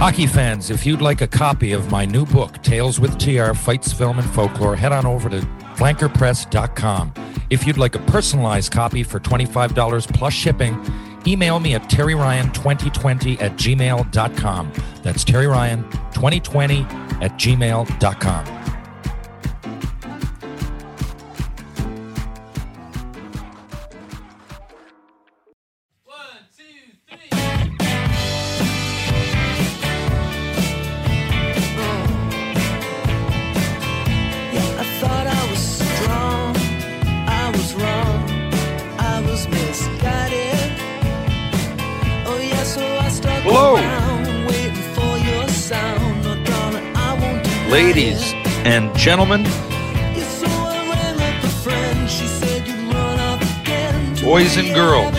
Hockey fans, if you'd like a copy of my new book, Tales with TR Fights, Film, and Folklore, head on over to flankerpress.com. If you'd like a personalized copy for $25 plus shipping, email me at terryryan2020 at gmail.com. That's terryryan2020 at gmail.com. off and gentlemen, Boys and girls.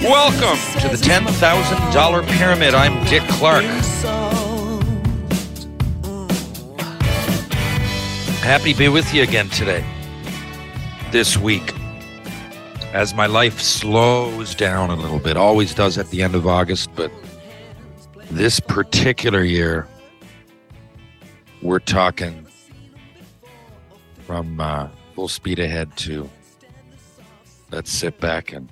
Welcome to the says it's $10,000 pyramid. I'm Dick Clark. Happy to be with you again today, this week, as my life slows down a little bit. Always does at the end of August, but this particular year, we're talking from uh, full speed ahead to let's sit back and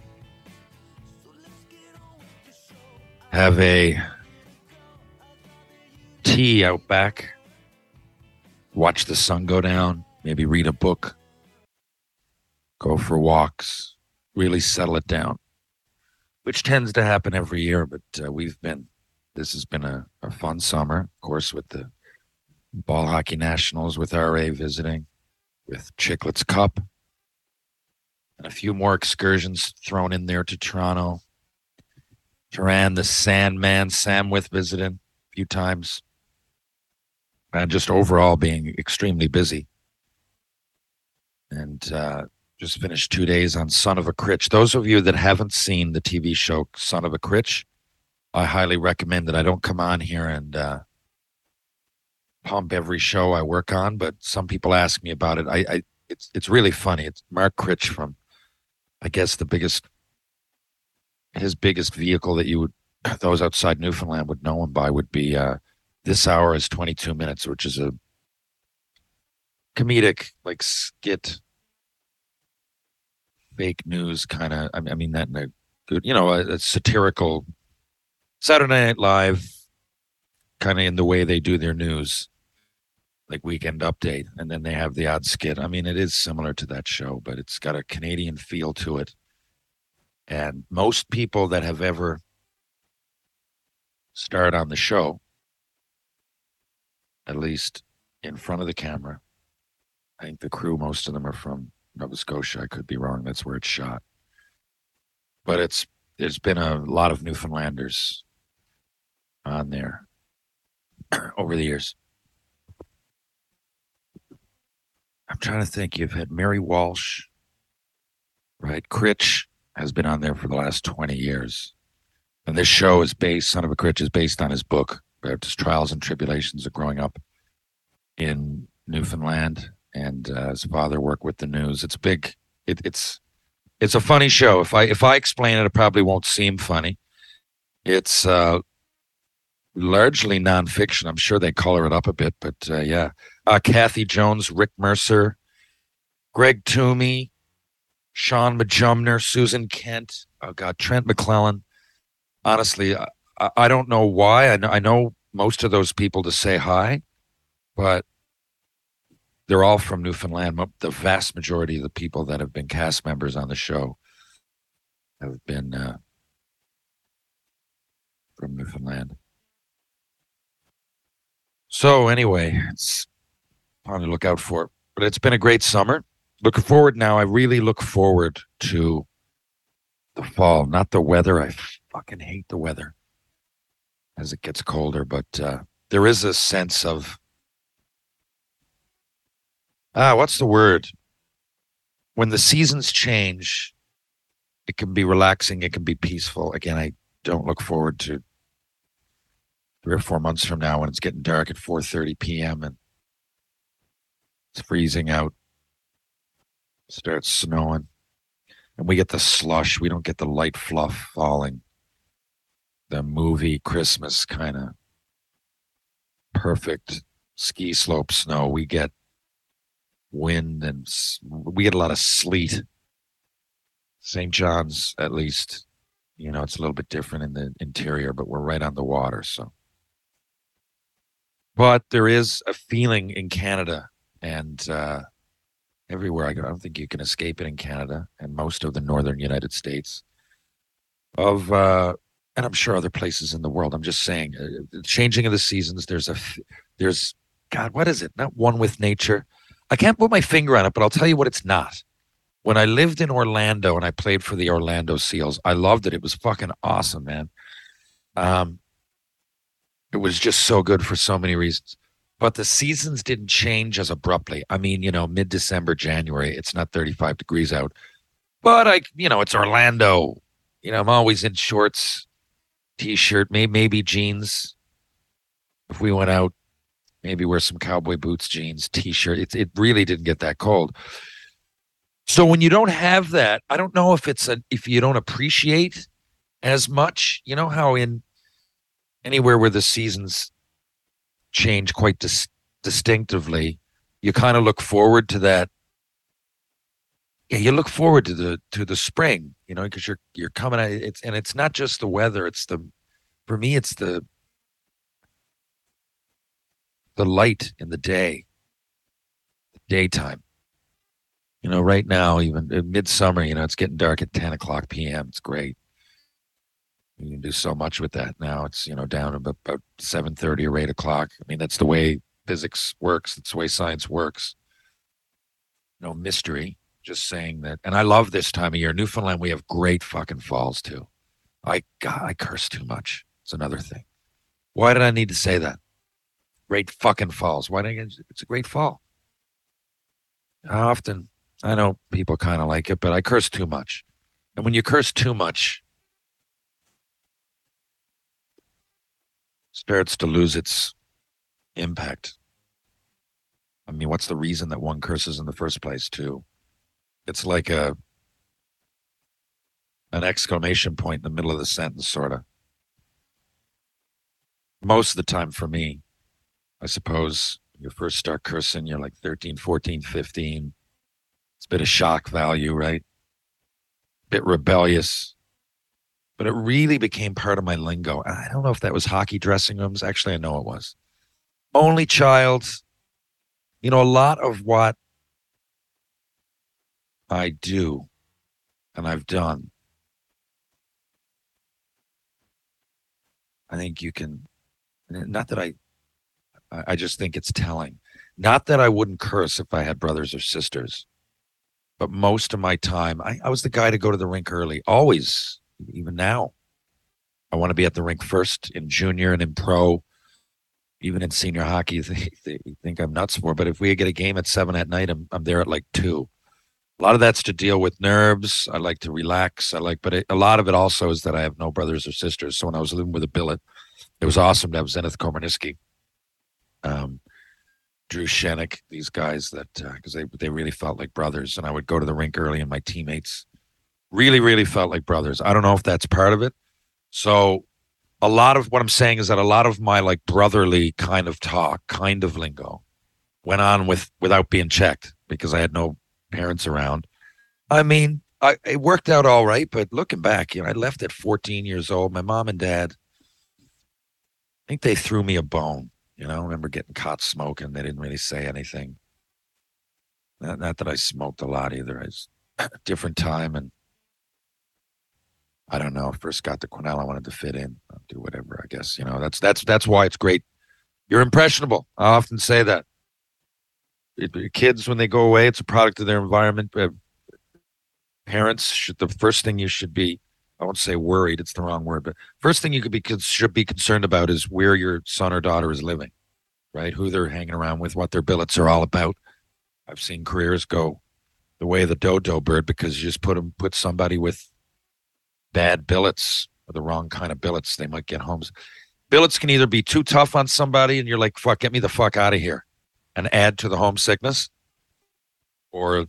have a tea out back watch the sun go down, maybe read a book, go for walks, really settle it down, which tends to happen every year. But uh, we've been, this has been a, a fun summer, of course, with the Ball Hockey Nationals, with RA visiting, with Chicklets Cup, and a few more excursions thrown in there to Toronto. Turan, the Sandman, Sam with visiting a few times and just overall being extremely busy. And uh, just finished two days on Son of a Critch. Those of you that haven't seen the TV show Son of a Critch, I highly recommend that I don't come on here and uh, pump every show I work on, but some people ask me about it. I, I it's it's really funny. It's Mark Critch from, I guess the biggest, his biggest vehicle that you would those outside Newfoundland would know him by would be uh, this hour is 22 minutes, which is a comedic, like skit, fake news kind of. I mean, that in a good, you know, a, a satirical Saturday Night Live, kind of in the way they do their news, like Weekend Update, and then they have the odd skit. I mean, it is similar to that show, but it's got a Canadian feel to it. And most people that have ever starred on the show at least in front of the camera. I think the crew, most of them are from Nova Scotia. I could be wrong. That's where it's shot. But it's there's been a lot of Newfoundlanders on there over the years. I'm trying to think. You've had Mary Walsh, right? Critch has been on there for the last 20 years. And this show is based, Son of a Critch is based on his book about his trials and tribulations of growing up in Newfoundland, and uh, his father worked with the news. It's big. It, it's it's a funny show. If I if I explain it, it probably won't seem funny. It's uh, largely nonfiction. I'm sure they color it up a bit, but uh, yeah. Uh, Cathy Jones, Rick Mercer, Greg Thomey, Shaun Majumder, Susan Kent. Oh God, Trent McClellan. Honestly, I, I don't know why. I know, I know most of those people to say hi, but they're all from Newfoundland. The vast majority of the people that have been cast members on the show have been uh, from Newfoundland. So anyway, it's on the look out for. But it's been a great summer. Looking forward now. I really look forward to the fall, not the weather. I fucking hate the weather as it gets colder, but uh, there is a sense of ah, what's the word? When the seasons change, it can be relaxing. It can be peaceful. Again, I don't look forward to three or four months from now when it's getting dark at 4:30 p.m. and it's freezing out. Starts snowing, and we get the slush. We don't get the light fluff falling. The movie Christmas kind of perfect ski slope snow. We get wind and we get a lot of sleet. St. John's, at least, you know, it's a little bit different in the interior, but we're right on the water, so. But there is a feeling in Canada and uh, everywhere I go. I don't think you can escape it in Canada and most of the northern United States. Of uh, and I'm sure other places in the world. I'm just saying, uh, the changing of the seasons. There's a there's God, what is it? Not one with nature. I can't put my finger on it, but I'll tell you what it's not. When I lived in Orlando and I played for the Orlando Seals, I loved it. It was fucking awesome, man. Um, it was just so good for so many reasons. But the seasons didn't change as abruptly. I mean, you know, mid December, January, it's not 35 degrees out. But I, you know, it's Orlando. You know, I'm always in shorts, t shirt, maybe, maybe jeans. If we went out, maybe wear some cowboy boots, jeans, t shirt. It, it really didn't get that cold. So when you don't have that, I don't know if it's a, if you don't appreciate as much, you know, how in anywhere where the seasons change quite dis- distinctively, you kind of look forward to that. Yeah, you look forward to the to the spring, you know, because you're you're coming at it's and it's not just the weather, it's the for me it's the the light in the day, the daytime. You know, right now, even uh, midsummer, you know, it's getting dark at 10 o'clock p.m. It's great. You can do so much with that now. It's, you know, down about, about 7.30 or 8 o'clock. I mean, that's the way physics works. That's the way science works. No mystery. Just saying that. And I love this time of year. Newfoundland, we have great fucking falls, too. I, God, I curse too much. It's another thing. Why did I need to say that? Great fucking falls. Why did I it's a great fall. How often I know people kind of like it, but I curse too much. And when you curse too much, starts to lose its impact. I mean, what's the reason that one curses in the first place, too? It's like a an exclamation point in the middle of the sentence, sort of. Most of the time for me, I suppose, you first start cursing, you're like 13, 14, 15. It's a bit of shock value, right? bit rebellious. But it really became part of my lingo. I don't know if that was hockey dressing rooms. Actually, I know it was. Only child. You know, a lot of what I do and I've done, I think you can, not that I, I just think it's telling. Not that I wouldn't curse if I had brothers or sisters, but most of my time, I, I was the guy to go to the rink early, always, even now. I want to be at the rink first in junior and in pro, even in senior hockey. They, think I'm nuts for, but if we get a game at seven at night, I'm, I'm there at like two. A lot of that's to deal with nerves. I like to relax. I like, but it, a lot of it also is that I have no brothers or sisters. So when I was living with a billet, it was awesome to have Zenith Komarniski. Um, Drew Shenick, these guys that because they they really felt like brothers, and I would go to the rink early, and my teammates really really felt like brothers. I don't know if that's part of it. So a lot of what I'm saying is that a lot of my like brotherly kind of talk, kind of lingo, went on with without being checked because I had no parents around. I mean, I, it worked out all right, but looking back, you know, I left at 14 years old. My mom and dad, I think they threw me a bone. You know, I remember getting caught smoking. They didn't really say anything. Not, not that I smoked a lot either. I was a different time and I don't know. First got to Cornell, I wanted to fit in, I'll do whatever. I guess you know that's that's that's why it's great. You're impressionable. I often say that. It, kids, when they go away, it's a product of their environment. Uh, parents should the first thing you should be. I won't say worried; it's the wrong word. But first thing you could be should be concerned about is where your son or daughter is living, right? Who they're hanging around with, what their billets are all about. I've seen careers go the way of the dodo bird because you just put them put somebody with bad billets or the wrong kind of billets, they might get homes. Billets can either be too tough on somebody and you're like, fuck, get me the fuck out of here and add to the homesickness, or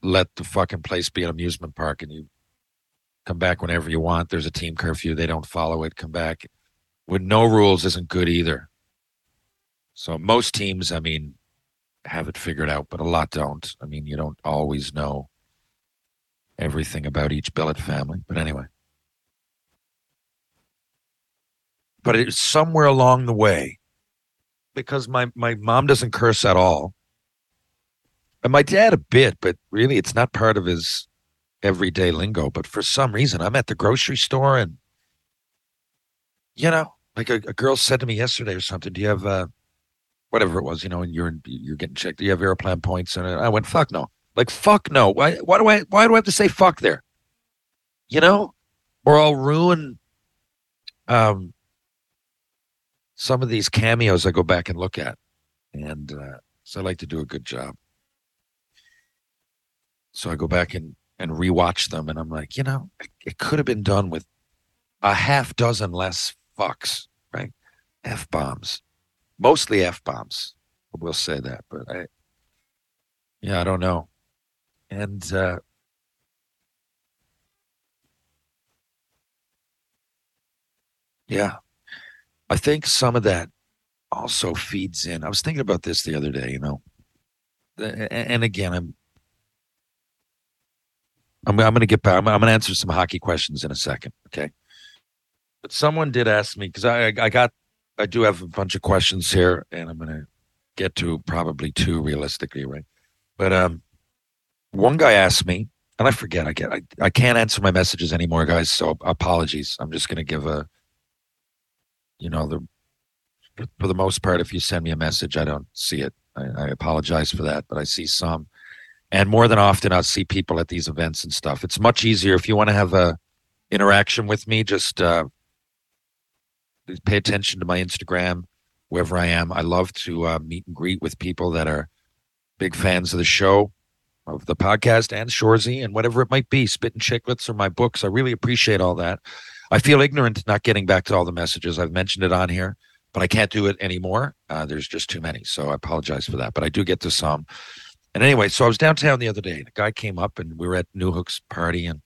let the fucking place be an amusement park and you come back whenever you want. There's a team curfew, they don't follow it, come back. With no rules isn't good either. So most teams, I mean, have it figured out, but a lot don't. I mean, you don't always know everything about each billet family. But anyway. But it's somewhere along the way, because my, my mom doesn't curse at all. And my dad a bit, but really it's not part of his everyday lingo. But for some reason, I'm at the grocery store and, you know, like a, a girl said to me yesterday or something, do you have, uh, whatever it was, you know, and you're, you're getting checked. Do you have Aeroplan points? And I went, fuck no. Like fuck no. Why why do I why do I have to say fuck there? You know? Or I'll ruin um some of these cameos I go back and look at. And uh, so I like to do a good job. So I go back and, and rewatch them and I'm like, you know, it, could have been done with a half dozen less fucks, right? F bombs. Mostly F bombs. We'll say that, but I yeah, I don't know and uh, yeah, I think some of that also feeds in. I was thinking about this the other day, you know, and again, I'm I'm, I'm going to get back. I'm, I'm going to answer some hockey questions in a second. Okay. But someone did ask me because I, I got, I do have a bunch of questions here and I'm going to get to probably two realistically, right? But, um, one guy asked me, and I forget. I get. I, I can't answer my messages anymore, guys. So apologies. I'm just going to give a. You know the. For the most part, if you send me a message, I don't see it. I, I apologize for that, but I see some, and more than often, I'll see people at these events and stuff. It's much easier if you want to have a interaction with me. Just uh, pay attention to my Instagram, wherever I am. I love to uh, meet and greet with people that are big fans of the show of the podcast and Shoresy and whatever it might be, Spittin' Chicklets or my books. I really appreciate all that. I feel ignorant not getting back to all the messages. I've mentioned it on here, but I can't do it anymore. Uh, there's just too many. So I apologize for that. But I do get to some. And anyway, so I was downtown the other day. The guy came up and we were at Newhook's party and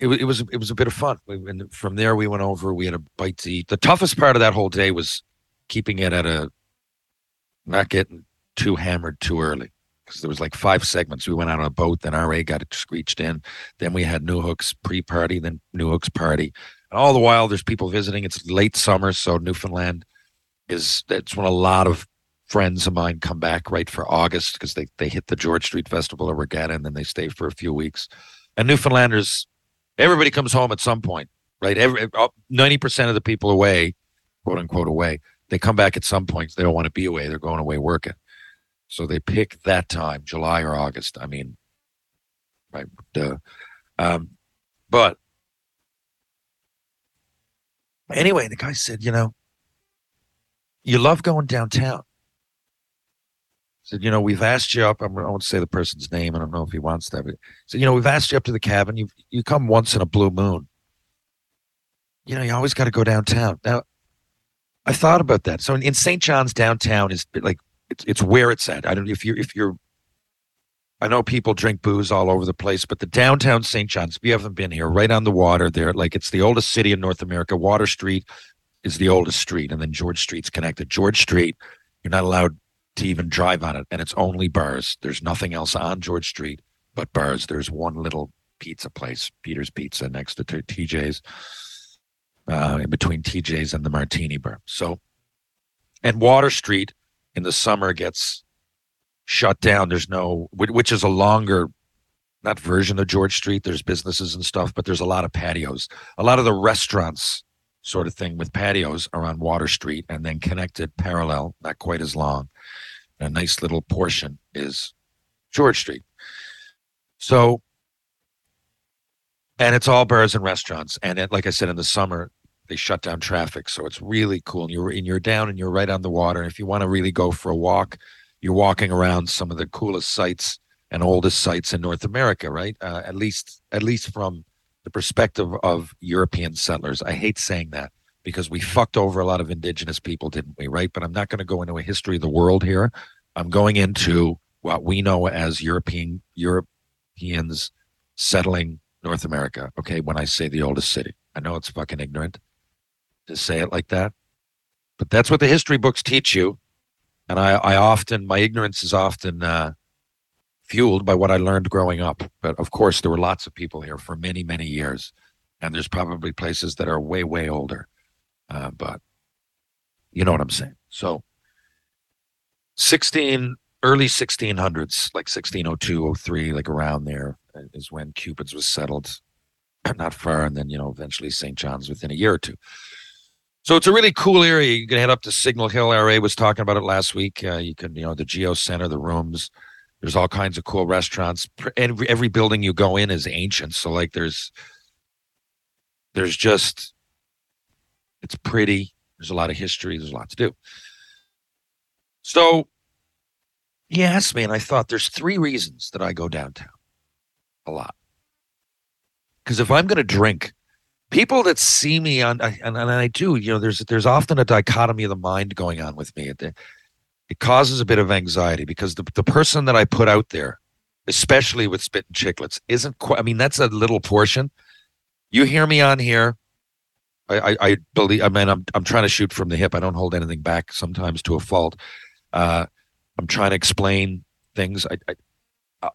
it, it was it was a bit of fun. And from there we went over, we had a bite to eat. The toughest part of that whole day was keeping it at a not getting too hammered too early because there was like five segments. We went out on a boat, then RA got it screeched in. Then we had Newhook's pre-party, then Newhook's party. And all the while there's people visiting. It's late summer, so Newfoundland is that's when a lot of friends of mine come back right for August because they, they hit the George Street Festival of Regatta and then they stay for a few weeks. And Newfoundlanders, everybody comes home at some point, right? Every 90% of the people away, quote unquote away, they come back at some point. They don't want to be away. They're going away working. So they pick that time, July or August. I mean, right? Duh. Um, but anyway, the guy said, you know, you love going downtown. He Said, you know, we've asked you up. I won't say the person's name. I don't know if he wants that. But said, you know, we've asked you up to the cabin. You you come once in a blue moon. You know, you always got to go downtown. Now, I thought about that. So in, in St. John's downtown is like it's it's where it's at. I don't know if you if you're I know people drink booze all over the place, but the downtown St. John's, if you haven't been here, right on the water there, like it's the oldest city in North America. Water Street is the oldest street, and then George Street's connected. George Street, you're not allowed to even drive on it, and it's only bars. There's nothing else on George Street but bars. There's one little pizza place, Peter's Pizza, next to TJ's, uh, in between TJ's and the Martini Bar. So, and Water Street in the summer gets shut down. There's no, which is a longer, not version of George Street. There's businesses and stuff, but there's a lot of patios. A lot of the restaurants, sort of thing, with patios around Water Street, and then connected parallel, not quite as long. A nice little portion is George Street. So, and it's all bars and restaurants. And it, like I said, in the summer, they shut down traffic. So it's really cool. And you're, and you're down and you're right on the water. And if you want to really go for a walk, you're walking around some of the coolest sites and oldest sites in North America, right? Uh, at least, at least from the perspective of European settlers. I hate saying that because we fucked over a lot of indigenous people, didn't we? Right? But I'm not going to go into a history of the world here. I'm going into what we know as European Europeans settling North America. Okay, when I say the oldest city, I know it's fucking ignorant to say it like that, but that's what the history books teach you. And I, I often, my ignorance is often uh, fueled by what I learned growing up. But of course, there were lots of people here for many, many years, and there's probably places that are way, way older. Uh, but you know what I'm saying. So, 16 early 1600s, like 1602, 03, like around there uh, when Cupid's was settled, not far, and then you know eventually St. John's within a year or two. So it's a really cool area. You can head up to Signal Hill. RA was talking about it last week. Uh, you can, you know, the Geo Center, the rooms. There's all kinds of cool restaurants. Every, every building you go in is ancient. So like, there's, there's just, it's pretty. There's a lot of history. There's a lot to do. So, he asked me, and I thought there's three reasons that I go downtown a lot. Because if I'm going to drink, people that see me on and, and I do, you know, there's there's often a dichotomy of the mind going on with me. It, it causes a bit of anxiety because the the person that I put out there, especially with Spittin' Chicklets, isn't quite. I mean, that's a little portion. You hear me on here. I, I, I believe. I mean, I'm I'm trying to shoot from the hip. I don't hold anything back. Sometimes to a fault. Uh, I'm trying to explain things. I, I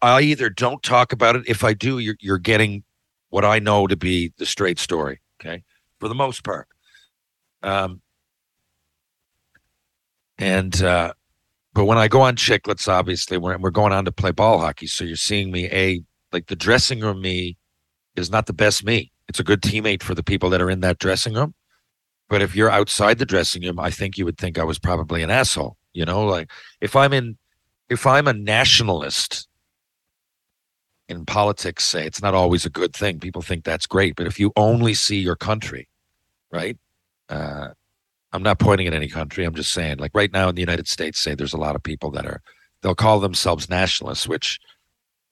I either don't talk about it. If I do, you're you're getting what I know to be the straight story. Okay, for the most part. Um, and uh, but when I go on chicklets, obviously we're we're going on to play ball hockey, so you're seeing me a like the dressing room me is not the best me. It's a good teammate for the people that are in that dressing room. But if you're outside the dressing room, I think you would think I was probably an asshole. You know, like if I'm in, if I'm a nationalist in politics, say it's not always a good thing. People think that's great, but if you only see your country, right? Uh, I'm not pointing at any country. I'm just saying, like right now in the United States, say there's a lot of people that are they'll call themselves nationalists, which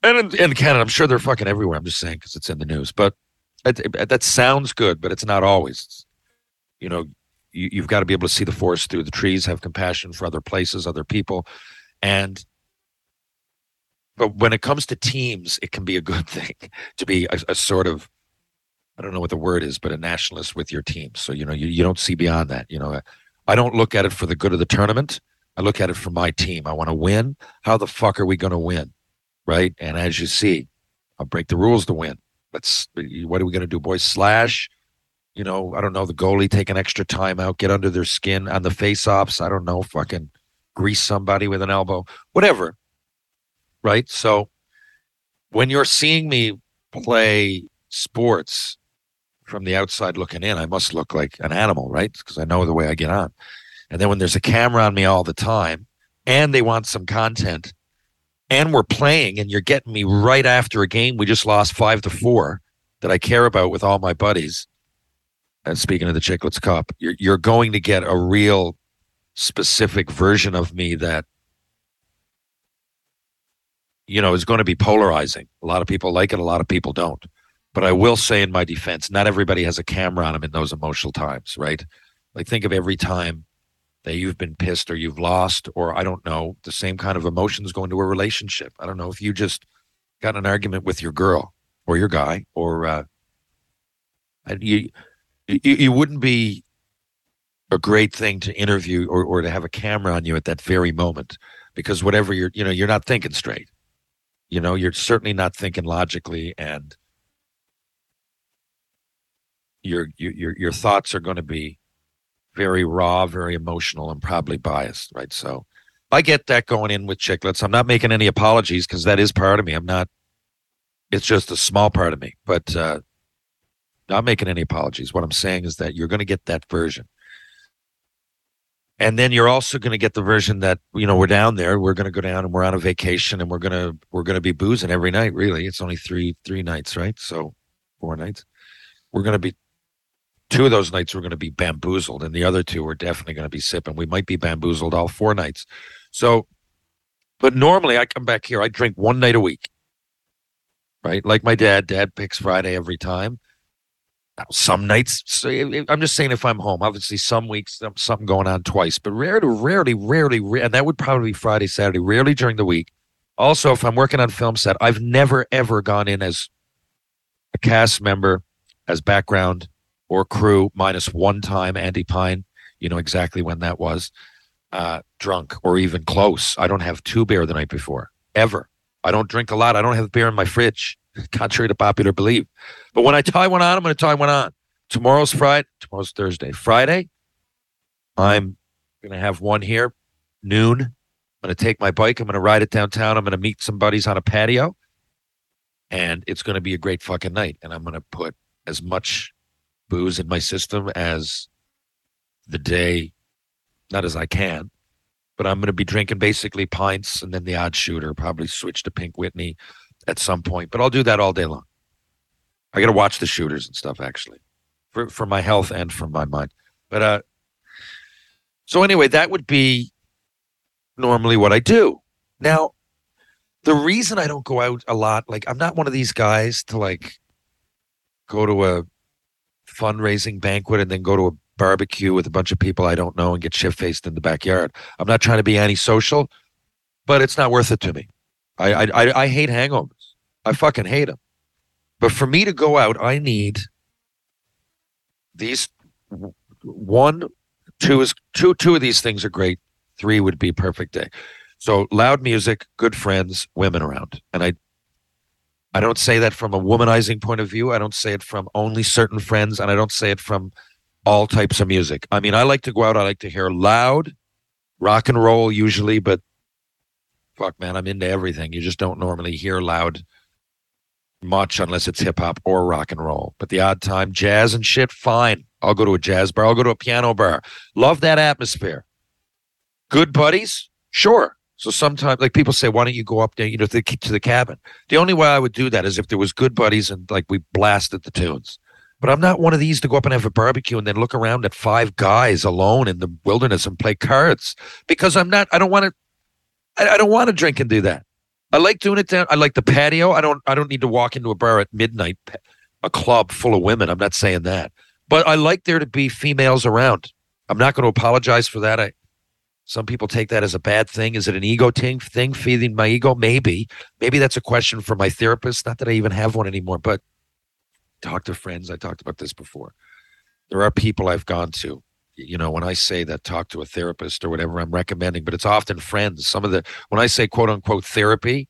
and in, in Canada, I'm sure they're fucking everywhere. I'm just saying because it's in the news, but it, it- that sounds good, but it's not always. You know, you, you've got to be able to see the forest through the trees, have compassion for other places, other people, and but when it comes to teams, it can be a good thing to be a, a sort of I don't know what the word is, but a nationalist with your team. So you know, you, you don't see beyond that. You know, I don't look at it for the good of the tournament. I look at it for my team. I want to win. How the fuck are we going to win? Right? And as you see, I'll break the rules to win. Let's. What are we going to do, boys? Slash. You know, I don't know. The goalie take an extra time out, get under their skin on the face-offs. I don't know. Fucking grease somebody with an elbow, whatever. Right. So when you're seeing me play sports from the outside looking in, I must look like an animal, right? Because I know the way I get on. And then when there's a camera on me all the time and they want some content and we're playing and you're getting me right after a game we just lost five to four that I care about with all my buddies. And speaking of the Chicklets Cup, you're, you're going to get a real specific version of me that you know is going to be polarizing. A lot of people like it, a lot of people don't. But I will say in my defense, not everybody has a camera on them in those emotional times, right? Like think of every time that you've been pissed or you've lost, or I don't know, the same kind of emotions go into a relationship. I don't know if you just got an argument with your girl or your guy, or uh, you, you you wouldn't be a great thing to interview or, or to have a camera on you at that very moment because whatever you're you know you're not thinking straight you know you're certainly not thinking logically and your your your, thoughts are going to be very raw very emotional and probably biased right? So i get that going in with chicklets i'm not making any apologies because that is part of me. I'm not it's just a small part of me but uh not making any apologies. What i'm saying is that you're going to get that version and then you're also going to get the version that you know we're down there we're going to go down and we're on a vacation and we're going to we're going to be boozing every night really. It's only three three nights right? So four nights. We're going to be two of those nights we're going to be bamboozled and the other two we're definitely going to be sipping. We might be bamboozled all four nights. So but normally i come back here i drink one night a week. Right? Like my dad dad picks friday every time some nights so i'm just saying if i'm home obviously some weeks something going on twice but rarely rarely rarely and that would probably be friday saturday rarely during the week. Also if i'm working on film set i've never ever gone in as a cast member as background or crew minus one time andy pine you know exactly when that was uh drunk or even close. I don't have two beer the night before ever. I don't drink a lot. I don't have beer in my fridge contrary to popular belief but when I tie one on, I'm going to tie one on. Tomorrow's Friday. Tomorrow's Thursday. Friday, I'm going to have one here, noon. I'm going to take my bike. I'm going to ride it downtown. I'm going to meet some buddies on a patio. And it's going to be a great fucking night. And I'm going to put as much booze in my system as the day, not as I can, but I'm going to be drinking basically pints and then the odd shooter, probably switch to Pink Whitney at some point. But I'll do that all day long. I got to watch the shooters and stuff actually, for for my health and for my mind. But uh, so anyway, that would be normally what I do. Now, the reason I don't go out a lot, like I'm not one of these guys to like go to a fundraising banquet and then go to a barbecue with a bunch of people I don't know and get shit faced in the backyard. I'm not trying to be antisocial, but it's not worth it to me. I I I, hate hangovers. I fucking hate them. But for me to go out, I need these one, two is two. Two of these things are great. Three would be perfect day. So loud music, good friends, women around, and I. I don't say that from a womanizing point of view. I don't say it from only certain friends, and I don't say it from all types of music. I mean, I like to go out. I like to hear loud rock and roll usually, but fuck, man, I'm into everything. You just don't normally hear loud much unless it's hip hop or rock and roll. But the odd time, jazz and shit, fine. I'll go to a jazz bar. I'll go to a piano bar. Love that atmosphere. Good buddies, sure. So sometimes, like people say, why don't you go up there, you know, to the, to the cabin? The only way I would do that is if there was good buddies and like we blasted the tunes. But I'm not one of these to go up and have a barbecue and then look around at five guys alone in the wilderness and play cards because I'm not. I don't want to. I, I don't want to drink and do that. I like doing it down. I like the patio. I don't. I don't need to walk into a bar at midnight, a club full of women. I'm not saying that, but I like there to be females around. I'm not going to apologize for that. I. Some people take that as a bad thing. Is it an ego thing? Thing feeding my ego? Maybe. Maybe that's a question for my therapist. Not that I even have one anymore, but talk to friends. I talked about this before. There are people I've gone to you know when i say that talk to a therapist or whatever i'm recommending but it's often friends. Some of the when i say quote unquote therapy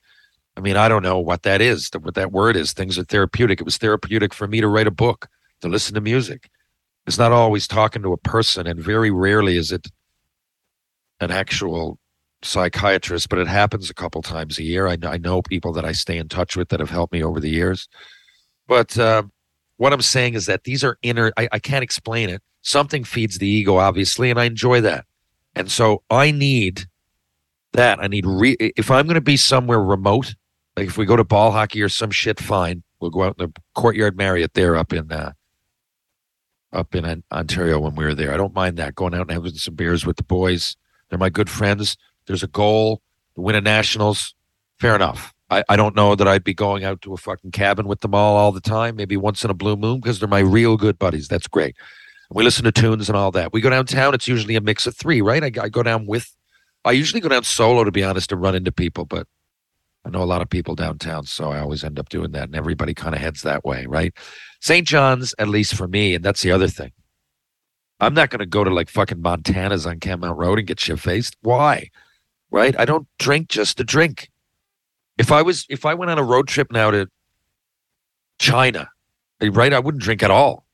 i mean i don't know what that is what that word is. Things are therapeutic. It was therapeutic for me to write a book to listen to music. It's not always talking to a person and very rarely is it an actual psychiatrist but it happens a couple times a year. I, I know people that i stay in touch with that have helped me over the years. But uh, what i'm saying is that these are inner I, I can't explain it something feeds the ego obviously and i enjoy that. And so i need that. I need re- if i'm going to be somewhere remote like if we go to ball hockey or some shit fine. We'll go out in the courtyard marriott there up in uh up in ontario when we were there. I don't mind that going out and having some beers with the boys. They're my good friends. There's a goal win a nationals. Fair enough. I, I don't know that I'd be going out to a fucking cabin with them all all the time. Maybe once in a blue moon because they're my real good buddies. That's great. We listen to tunes and all that. We go downtown. It's usually a mix of three, right? I, I go down with. I usually go down solo to be honest to run into people, but I know a lot of people downtown, so I always end up doing that, and everybody kind of heads that way, right? St. John's, at least for me, and that's the other thing. I'm not going to go to like fucking Montana's on Kenmount Road and get shit faced. Why? Right? I don't drink just to drink. If I was, if I went on a road trip now to China, eh, right, I wouldn't drink at all.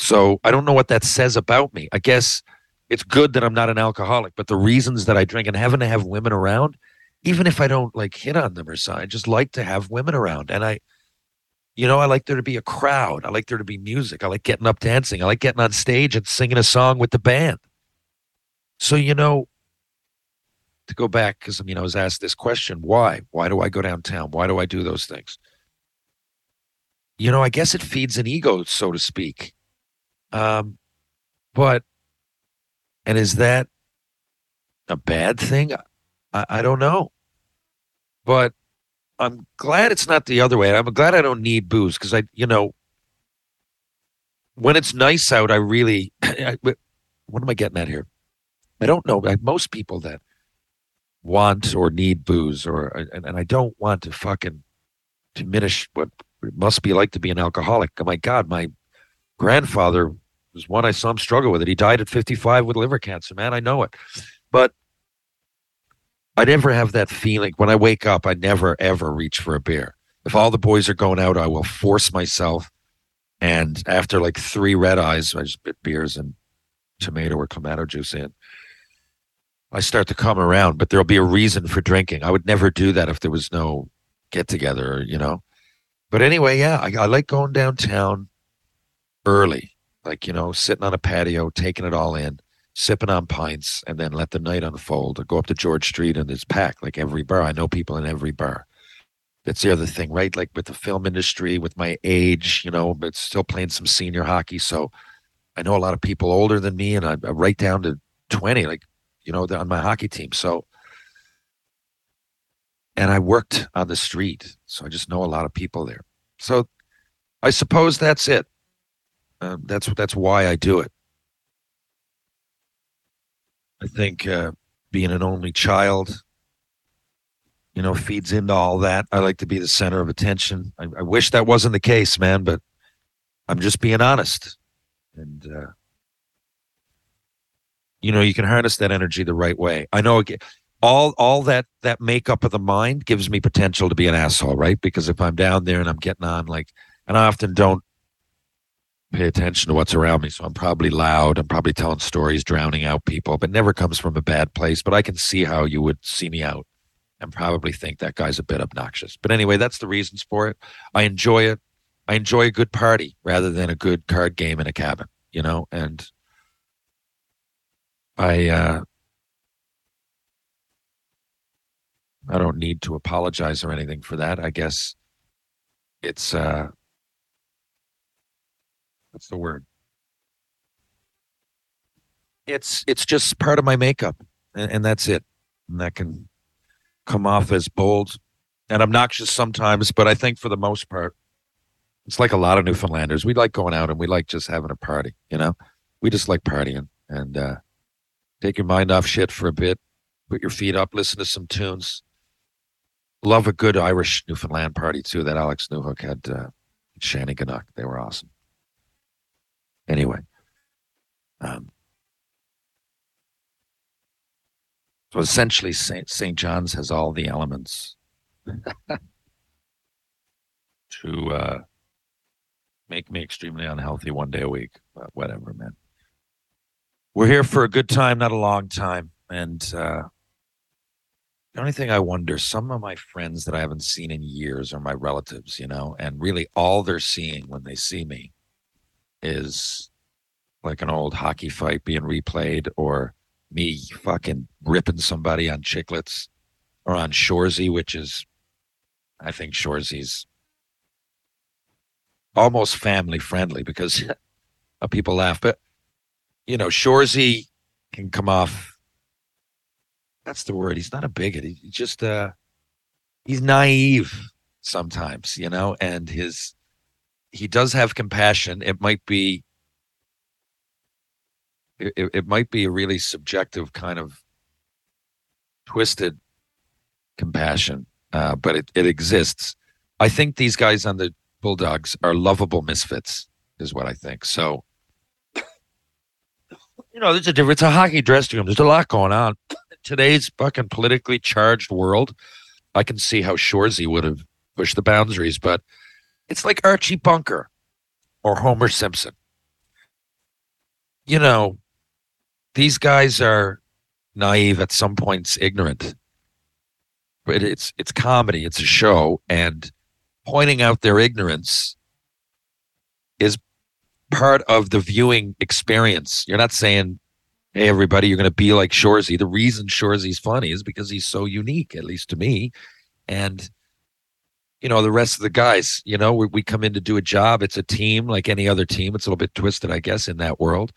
So I don't know what that says about me. I guess it's good that I'm not an alcoholic, but the reasons that I drink and having to have women around, even if I don't like hit on them or something, I just like to have women around. And I, you know, I like there to be a crowd. I like there to be music. I like getting up dancing. I like getting on stage and singing a song with the band. So, you know, to go back, because I mean, I was asked this question why? Why do I go downtown? Why do I do those things? You know, I guess it feeds an ego, so to speak. Um, but, and is that a bad thing? I, I don't know. But I'm glad it's not the other way. I'm glad I don't need booze because I, you know, when it's nice out, I really, I, what am I getting at here? I don't know. Like most people that want or need booze, or and, and I don't want to fucking diminish what it must be like to be an alcoholic. Oh my God, my grandfather was one I saw him struggle with it. He died at 55 with liver cancer. Man, I know it, but I never have that feeling when I wake up. I never ever reach for a beer. If all the boys are going out, I will force myself. And after like three red eyes, I just bit beers and tomato or tomato juice in. I start to come around, but there'll be a reason for drinking. I would never do that if there was no get together, you know. But anyway, yeah, I, I like going downtown early, like you know, sitting on a patio, taking it all in, sipping on pints, and then let the night unfold. Or go up to George Street and it's packed, like every bar. I know people in every bar. That's the other thing, right? Like with the film industry, with my age, you know, but still playing some senior hockey. So I know a lot of people older than me, and I'm right down to 20, like, you know, on my hockey team. So, and I worked on the street. So I just know a lot of people there. So I suppose that's it. Um, that's that's why I do it. I think uh, being an only child, you know, feeds into all that. I like to be the center of attention. I, I wish that wasn't the case, man, but I'm just being honest. And, uh, you know, you can harness that energy the right way. I know it, all all that that makeup of the mind gives me potential to be an asshole, right? Because if I'm down there and I'm getting on like, and I often don't pay attention to what's around me, so I'm probably loud. I'm probably telling stories, drowning out people, but never comes from a bad place. But I can see how you would see me out and probably think that guy's a bit obnoxious. But anyway, that's the reasons for it. I enjoy it. I enjoy a good party rather than a good card game in a cabin, you know, and I uh I don't need to apologize or anything for that. I guess it's uh what's the word? It's it's just part of my makeup, and, and that's it. And that can come off as bold and obnoxious sometimes, but I think for the most part, it's like a lot of Newfoundlanders. We like going out and we like just having a party. You know, we just like partying and uh, take your mind off shit for a bit, put your feet up, listen to some tunes. Love a good Irish Newfoundland party too. That Alex Newhook had uh, Shanneyganock. They were awesome. Anyway, um, so essentially, Saint Saint John's has all the elements to uh, make me extremely unhealthy one day a week. But whatever, man. We're here for a good time, not a long time. And uh, the only thing I wonder, some of my friends that I haven't seen in years are my relatives, you know, and really all they're seeing when they see me is like an old hockey fight being replayed or me fucking ripping somebody on Chicklets or on Shoresy, which is, I think Shoresy's almost family friendly because people laugh. But, you know, Shoresy can come off. That's the word. He's not a bigot. He's just, uh, he's naive sometimes, you know, and his, he does have compassion. It might be it, it- might be a really subjective kind of twisted compassion, uh, but it, it exists. I think these guys on the Bulldogs are lovable misfits, is what I think. So, you know, there's a difference. It's a hockey dressing room. There's a lot going on. In Today's fucking politically charged world, I can see how Shoresy would have pushed the boundaries, but it's like Archie Bunker or Homer Simpson. You know, these guys are naive at some points, ignorant. But it's it's comedy, it's a show, and pointing out their ignorance is part of the viewing experience. You're not saying, "Hey, everybody, you're going to be like Shoresy." The reason Shoresy's funny is because he's so unique, at least to me, and you know the rest of the guys. You know, we, we come in to do a job. It's a team like any other team. It's a little bit twisted, I guess, in that world.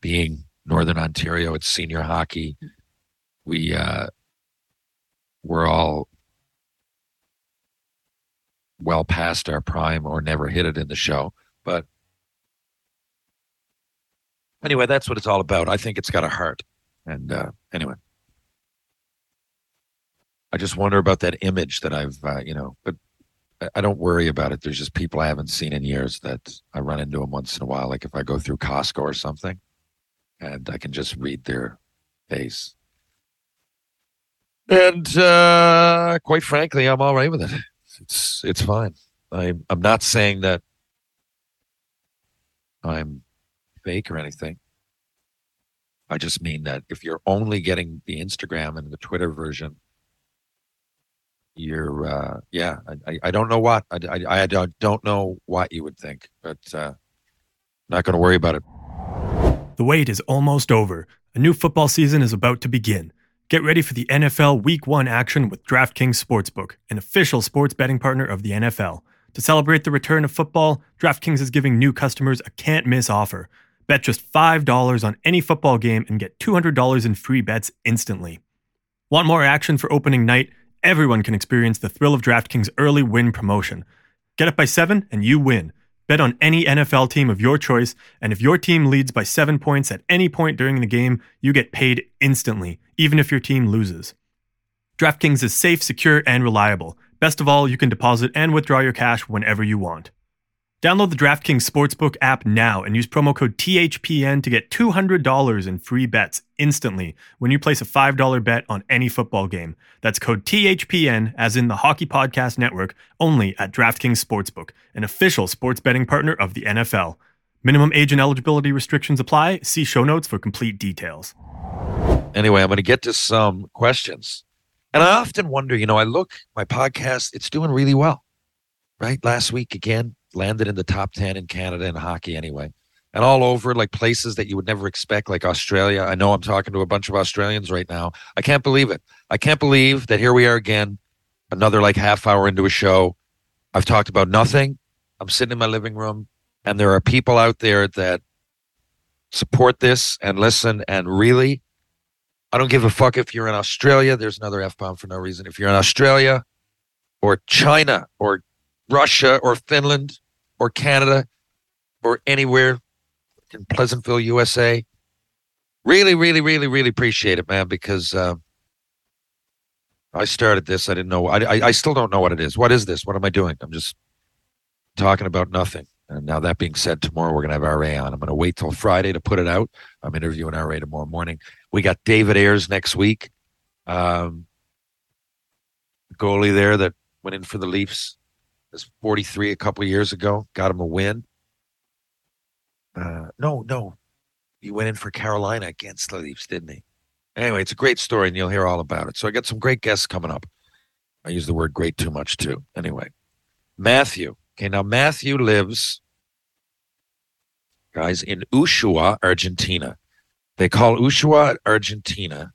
Being Northern Ontario, it's senior hockey. We uh, we're all well past our prime or never hit it in the show. But anyway, that's what it's all about. I think it's got a heart. And uh, anyway, I just wonder about that image that I've, uh, you know, but I- don't worry about it. There's just people I haven't seen in years that I run into them once in a while. Like if I go through Costco or something and I can just read their face. And uh, quite frankly, I'm all right with it. It's it's fine. I'm I'm not saying that I'm fake or anything. I just mean that if you're only getting the Instagram and the Twitter version, you're uh, yeah. I, I, don't know what I, I, I don't know what you would think, but uh, not going to worry about it. The wait is almost over. A new football season is about to begin. Get ready for the NFL Week 1 action with DraftKings Sportsbook, an official sports betting partner of the NFL. To celebrate the return of football, DraftKings is giving new customers a can't miss offer. Bet just $5 on any football game and get $200 in free bets instantly. Want more action for opening night? Everyone can experience the thrill of DraftKings early win promotion. Get up by 7 and you win. Bet on any NFL team of your choice, and if your team leads by seven points at any point during the game, you get paid instantly, even if your team loses. DraftKings is safe, secure, and reliable. Best of all, you can deposit and withdraw your cash whenever you want. Download the DraftKings Sportsbook app now and use promo code THPN to get $200 in free bets instantly when you place a $5 bet on any football game. That's code THPN, as in the Hockey Podcast Network, only at DraftKings Sportsbook, an official sports betting partner of the NFL. Minimum age and eligibility restrictions apply. See show notes for complete details. anyway, I'm going to get to some questions. And I often wonder, you know, I look, my podcast, it's doing really well, right? Last week, again, landed in the top 10 in Canada in hockey anyway. And all over, like places that you would never expect, like Australia. I know I'm talking to a bunch of Australians right now. I can't believe it. I can't believe that here we are again, another like half hour into a show. I've talked about nothing. I'm sitting in my living room, and there are people out there that support this and listen and really I don't give a fuck if you're in Australia. There's another F bomb for no reason. If you're in Australia or China or Russia or Finland or Canada or anywhere in Pleasantville, USA, really, really, really, really appreciate it, man, because uh, I started this. I didn't know. I, I, I still don't know what it is. What is this? What am I doing? I'm just talking about nothing. And now that being said, tomorrow we're going to have RA on. I'm going to wait till Friday to put it out. I'm interviewing RA tomorrow morning. We got David Ayres next week. Um, goalie there that went in for the Leafs. Was 43 a couple years ago. Got him a win. Uh, no, no. He went in for Carolina against the Leafs, didn't he? Anyway, it's a great story, and you'll hear all about it. So I got some great guests coming up. I use the word great too much, too. Anyway, Matthew. Okay, now Matthew lives, guys, in Ushuaia, Argentina. They call Ushuaia, Argentina,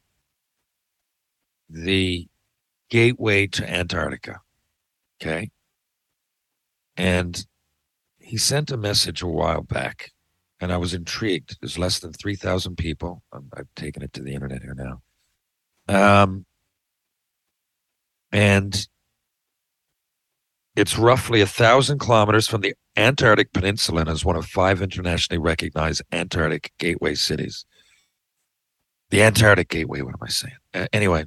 the gateway to Antarctica. Okay. And he sent a message a while back, and I was intrigued. There's less than 3,000 people. I'm, I've taken it to the internet here now. Um, and it's roughly a thousand kilometers from the Antarctic Peninsula and is one of five internationally recognized Antarctic gateway cities. the Antarctic Gateway. What am I saying? Uh, anyway,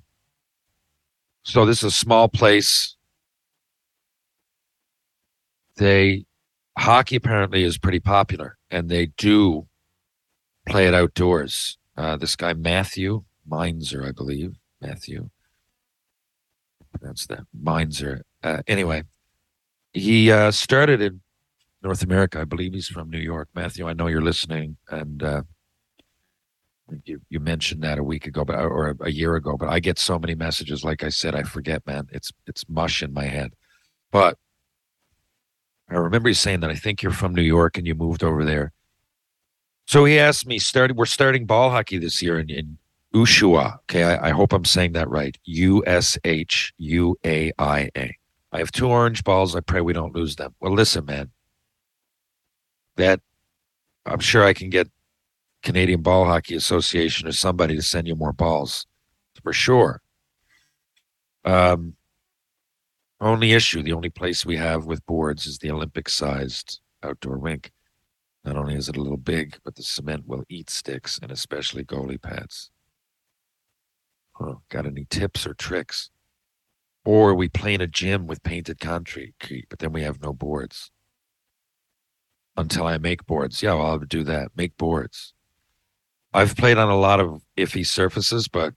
so this is a small place. They hockey apparently is pretty popular, and they do play it outdoors. Uh, this guy Matthew Meinzer, I believe Matthew. That's that Meinzer. Uh, anyway, he uh, started in North America. I believe he's from New York. Matthew, I know you're listening, and uh, you you mentioned that a week ago, but or a, a year ago. But I get so many messages. Like I said, I forget, man. It's it's mush in my head. But I remember you saying that. I think you're from New York and you moved over there. So he asked me, started. We're starting ball hockey this year in, in Ushua. Okay, I, I hope I'm saying that right. U S H U A I A. I have two orange balls. I pray we don't lose them. Well, listen, man. That I'm sure I can get Canadian Ball Hockey Association or somebody to send you more balls for sure. Um, only issue, the only place we have with boards is the Olympic sized outdoor rink. Not only is it a little big, but the cement will eat sticks and especially goalie pads. Huh, got any tips or tricks? Or we play in a gym with painted concrete, but then we have no boards. Until I make boards. Yeah, well, I'll do that. Make boards. I've played on a lot of iffy surfaces, but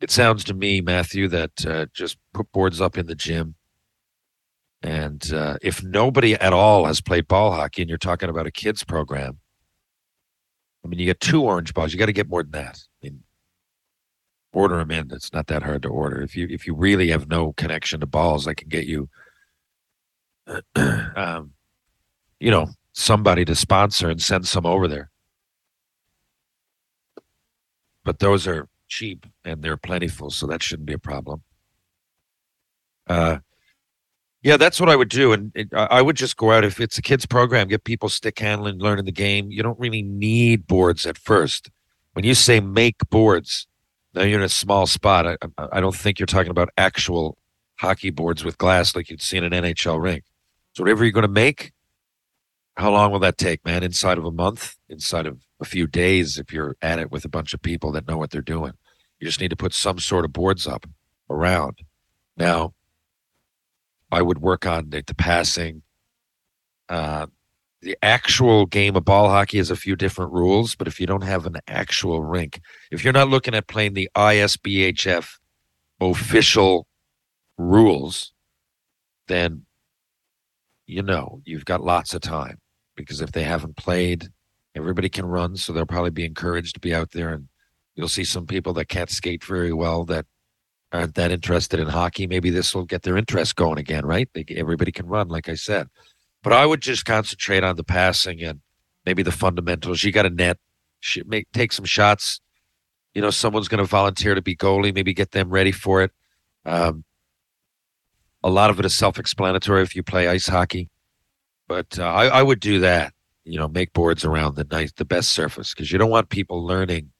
it sounds to me, Matthew, that uh, just put boards up in the gym. And uh, if nobody at all has played ball hockey and you're talking about a kids program, I mean, you get two orange balls. You got to get more than that. I mean, order them in. It's not that hard to order. If you if you really have no connection to balls, I can get you, um, you know, somebody to sponsor and send some over there. But those are cheap and they're plentiful, so that shouldn't be a problem. Uh, yeah, that's what I would do, and it, I would just go out if it's a kids program, get people stick handling, learning the game. You don't really need boards at first. When you say make boards, now you're in a small spot. I, I don't think you're talking about actual hockey boards with glass like you'd see in an NHL rink. So whatever you're going to make, how long will that take, man? Inside of a month? Inside of a few days if you're at it with a bunch of people that know what they're doing. You just need to put some sort of boards up around. Now, I would work on the, the passing. Uh, the actual game of ball hockey has a few different rules, but if you don't have an actual rink, if you're not looking at playing the ISBHF official rules, then you know you've got lots of time because if they haven't played everybody can run, so they'll probably be encouraged to be out there. And you'll see some people that can't skate very well that aren't that interested in hockey. Maybe this will get their interest going again, right? They, everybody can run, like I said. But I would just concentrate on the passing and maybe the fundamentals. You got a net, make take some shots. You know, someone's going to volunteer to be goalie. Maybe get them ready for it. Um, a lot of it is self-explanatory if you play ice hockey, but uh, I, I would do that you know make boards around the nice the best surface because you don't want people learning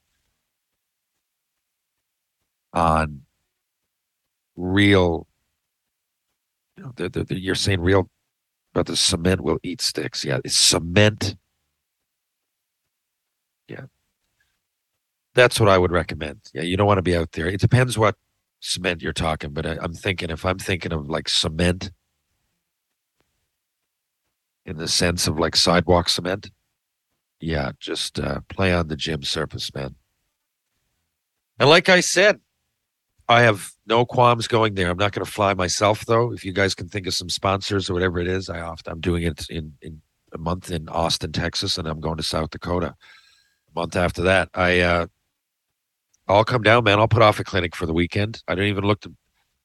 on real you know, the, the, you're saying real but the cement will eat sticks. Yeah it's cement. Yeah. That's what i would recommend. Yeah you don't want to be out there. It depends what cement you're talking but I, i'm thinking if i'm thinking of like cement in the sense of like sidewalk cement. Yeah, just uh, play on the gym surface, man. And like I said, I have no qualms going there. I'm not going to fly myself though. If you guys can think of some sponsors or whatever it is, I often I'm doing it in in a month in Austin, Texas, and I'm going to South Dakota. A month after that, I uh, I'll come down, man. I'll put off a clinic for the weekend. I don't even look to.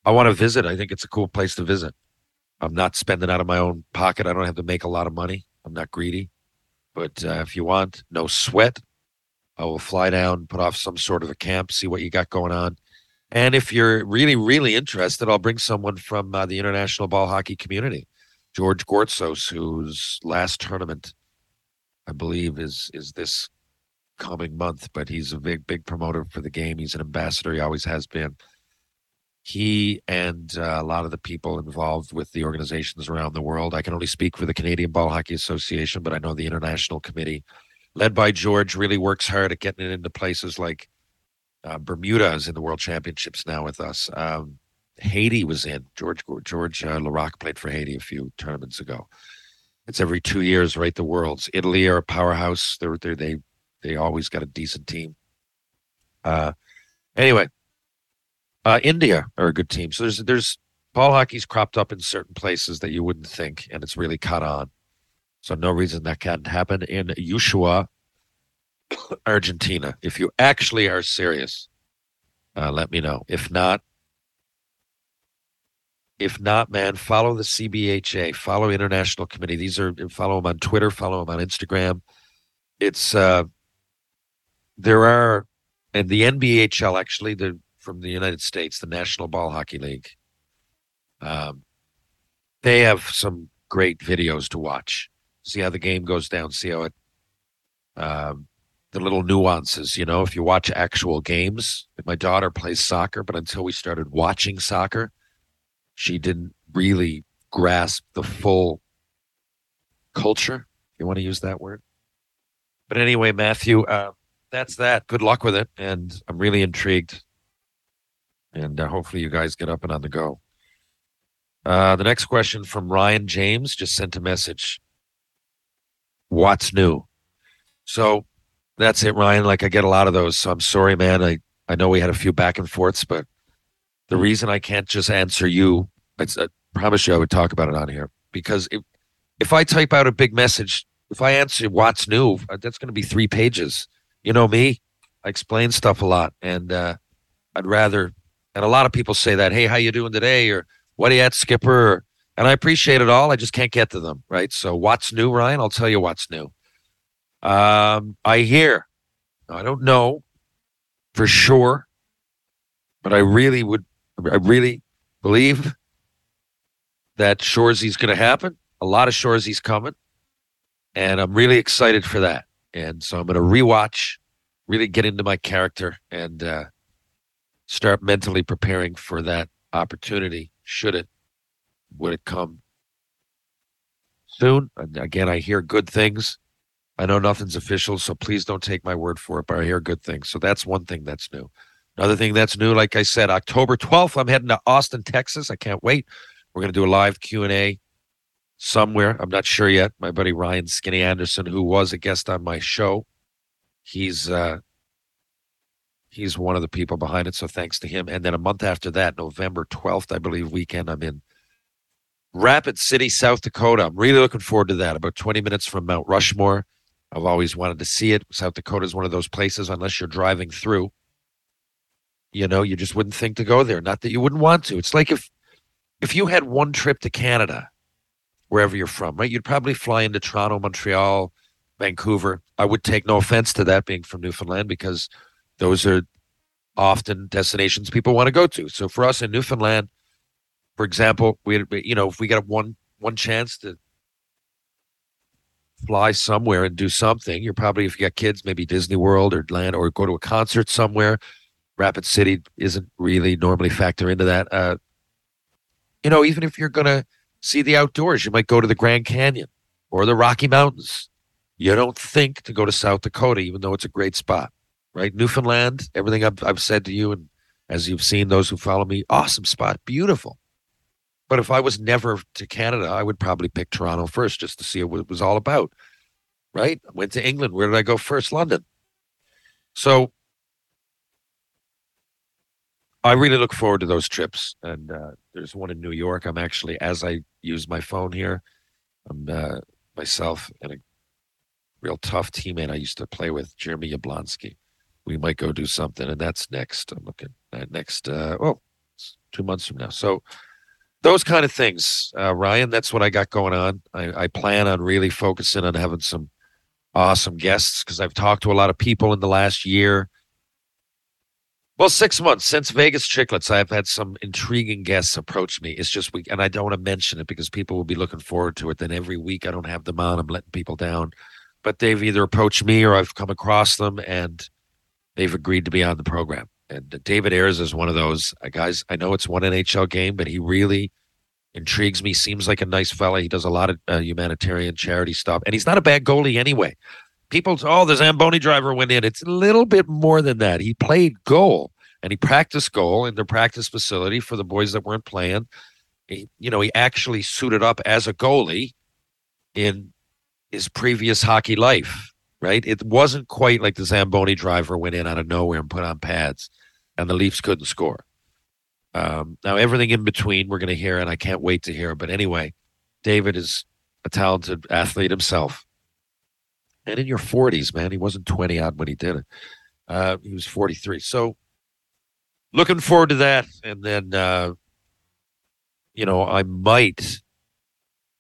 I want to visit. I think it's a cool place to visit. I'm not spending out of my own pocket. I don't have to make a lot of money. I'm not greedy. But uh, if you want, no sweat. I will fly down, put off some sort of a camp, see what you got going on. And if you're really, really interested, I'll bring someone from uh, the international ball hockey community, George Gortzos, whose last tournament, I believe, is is this coming month. But he's a big, big promoter for the game. He's an ambassador. He always has been he and uh, a lot of the people involved with the organizations around the world. I can only speak for the Canadian Ball Hockey Association, but I know the international committee, led by George, really works hard at getting it into places like Uh, Bermuda is in the World Championships now with us. Um, Haiti was in. George George uh, Laraque played for Haiti a few tournaments ago. It's every two years, right? The Worlds. Italy are a powerhouse. They're, they're they they always got a decent team. Uh, anyway, uh, India are a good team. So there's there's ball hockey's cropped up in certain places that you wouldn't think, and it's really caught on. So no reason that can't happen in Ushuaia, Argentina. If you actually are serious, uh, let me know. If not, if not, man, follow the CBHA, follow International Committee. These are follow them on Twitter, follow them on Instagram. It's uh, there are, and the NBHL actually, the from the United States, the National Ball Hockey League. Um, they have some great videos to watch. See how the game goes down. See how it, um, the little nuances. You know, if you watch actual games, my daughter plays soccer, but until we started watching soccer, she didn't really grasp the full culture. If you want to use that word. But anyway, Matthew, uh, that's that. Good luck with it, and I'm really intrigued. And uh, hopefully, you guys get up and on the go. Uh, the next question from Ryan James just sent a message. What's new? So that's it, Ryan. Like I get a lot of those. So I'm sorry, man. I, I know we had a few back and forths, but the reason I can't just answer you, I, promise you I would talk about it on here because if, if I type out a big message, if I answer what's new, uh, that's going to be three pages. You know me, I explain stuff a lot, and uh, I'd rather. And a lot of people say that, "Hey, how you doing today?" or "What are you at, Skipper?" And I appreciate it all. I just can't get to them, right? So, what's new, Ryan? I'll tell you what's new. Um, I hear, I don't know for sure, but I really would, I really believe that Shoresy's going to happen. A lot of Shoresy's coming, and I'm really excited for that. And so I'm going to rewatch, really get into my character, and uh, start mentally preparing for that opportunity. Should it, would it come soon? Again, I hear good things. I know nothing's official, so please don't take my word for it, but I hear good things. So that's one thing that's new. Another thing that's new, like I said, October 12th, I'm heading to Austin, Texas. I can't wait. We're going to do a live Q&A somewhere. I'm not sure yet. My buddy Ryan Skinny Anderson, who was a guest on my show, he's uh he's one of the people behind it. So thanks to him. And then a month after that, November 12th, I believe, weekend, I'm in Rapid City, South Dakota. I'm really looking forward to that. About 20 minutes from Mount Rushmore. I've always wanted to see it. South Dakota is one of those places, unless you're driving through, you know, you just wouldn't think to go there. Not that you wouldn't want to. It's like if if you had one trip to Canada, wherever you're from, right? You'd probably fly into Toronto, Montreal, Vancouver. I would take no offense to that being from Newfoundland because those are often destinations people want to go to. So for us in Newfoundland, for example, we you know if we get one one chance to fly somewhere and do something, you're probably if you got kids, maybe Disney World or land or go to a concert somewhere. Rapid City isn't really normally factor into that. Uh, you know, even if you're gonna see the outdoors, you might go to the Grand Canyon or the Rocky Mountains. You don't think to go to South Dakota, even though it's a great spot, right? Newfoundland, everything I've, I've said to you, and as you've seen, those who follow me, awesome spot, beautiful. But if I was never to Canada, I would probably pick Toronto first just to see what it was all about. Right? Went to England. Where did I go first? London. So I really look forward to those trips. And uh, there's one in New York. I'm actually, as I use my phone here, I'm uh, myself and a real tough teammate I used to play with, Jeremy Yablonski. We might go do something, and that's next. I'm looking at next. Uh, oh, two months from now. So those kind of things, uh, Ryan. That's what I got going on. I, I plan on really focusing on having some awesome guests because I've talked to a lot of people in the last year. Well, six months since Vegas Chicklets, I've had some intriguing guests approach me. It's just we, and I don't want to mention it because people will be looking forward to it. Then every week I don't have them on. I'm letting people down, but they've either approached me or I've come across them and they've agreed to be on the program. And David Ayres is one of those uh, guys. I know it's one NHL game, but he really intrigues me. Seems like a nice fella. He does a lot of uh, humanitarian charity stuff, and he's not a bad goalie anyway. people, oh, the Zamboni driver went in. It's a little bit more than that. He played goal and he practiced goal in the practice facility for the boys that weren't playing. He, you know, he actually suited up as a goalie in his previous hockey life, right? It wasn't quite like the Zamboni driver went in out of nowhere and put on pads and the Leafs couldn't score. Um, now, everything in between we're going to hear, and I can't wait to hear. But anyway, David is a talented athlete himself. And in your 40s, man, he wasn't 20 odd when he did it. Uh, he was 43. So looking forward to that. And then, uh, you know, I might,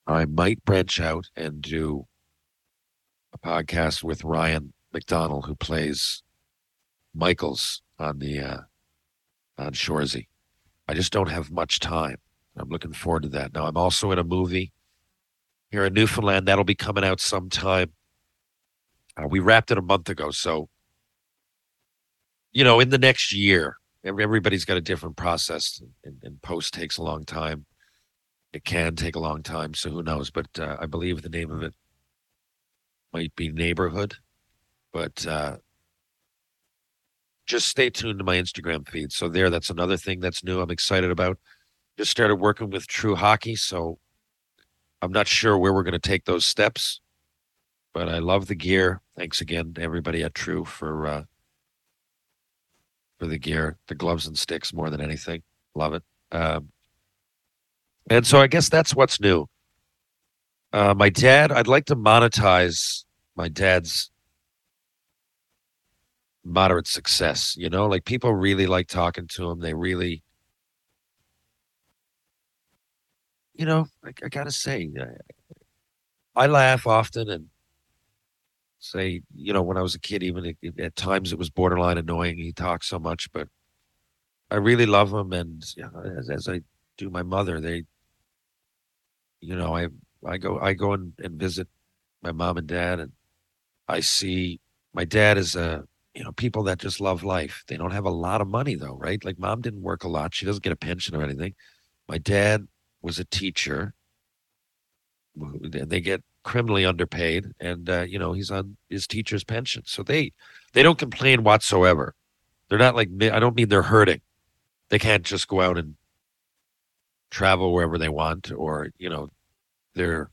I might branch out and do a podcast with Ryan McDonald, who plays Michaels on the uh, on Shoresy. I just don't have much time. I'm looking forward to that. Now I'm also in a movie here in Newfoundland that'll be coming out sometime. Uh, we wrapped it a month ago, so you know, in the next year, everybody's got a different process, and, and post takes a long time. It can take a long time, so who knows? But uh, I believe the name of it might be Neighborhood, but uh, just stay tuned to my Instagram feed. So there, that's another thing that's new. I'm excited about. Just started working with True Hockey, so I'm not sure where we're going to take those steps, but I love the gear. Thanks again to everybody at True for uh, for the gear, the gloves and sticks more than anything. Love it. Um, and so I guess that's what's new. Uh, my dad, I'd like to monetize my dad's moderate success. You know, like people really like talking to him. They really, you know, I, I gotta say, I, I laugh often and say, you know, when I was a kid, even at, at times it was borderline annoying. He talks so much, but I really love him. And you know, as, as I do my mother, they, you know, I I go I go and, and visit my mom and dad, and I see my dad is a you know people that just love life. They don't have a lot of money though, right? Like mom didn't work a lot; she doesn't get a pension or anything. My dad was a teacher. They get criminally underpaid, and uh, you know he's on his teacher's pension, so they they don't complain whatsoever. They're not like I don't mean they're hurting. They can't just go out and travel wherever they want, or you know they're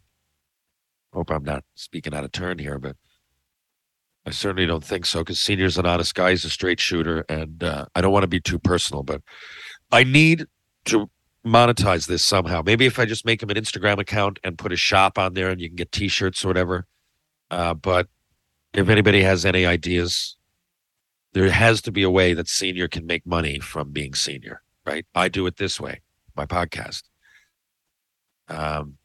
hope I'm not speaking out of turn here, but I certainly don't think so because senior's an honest guy. He's a straight shooter, and uh, I don't want to be too personal, but I need to monetize this somehow. Maybe if I just make him an Instagram account and put a shop on there, and you can get T-shirts or whatever. Uh, but if anybody has any ideas, there has to be a way that senior can make money from being senior. Right? I do it this way. My podcast. Um,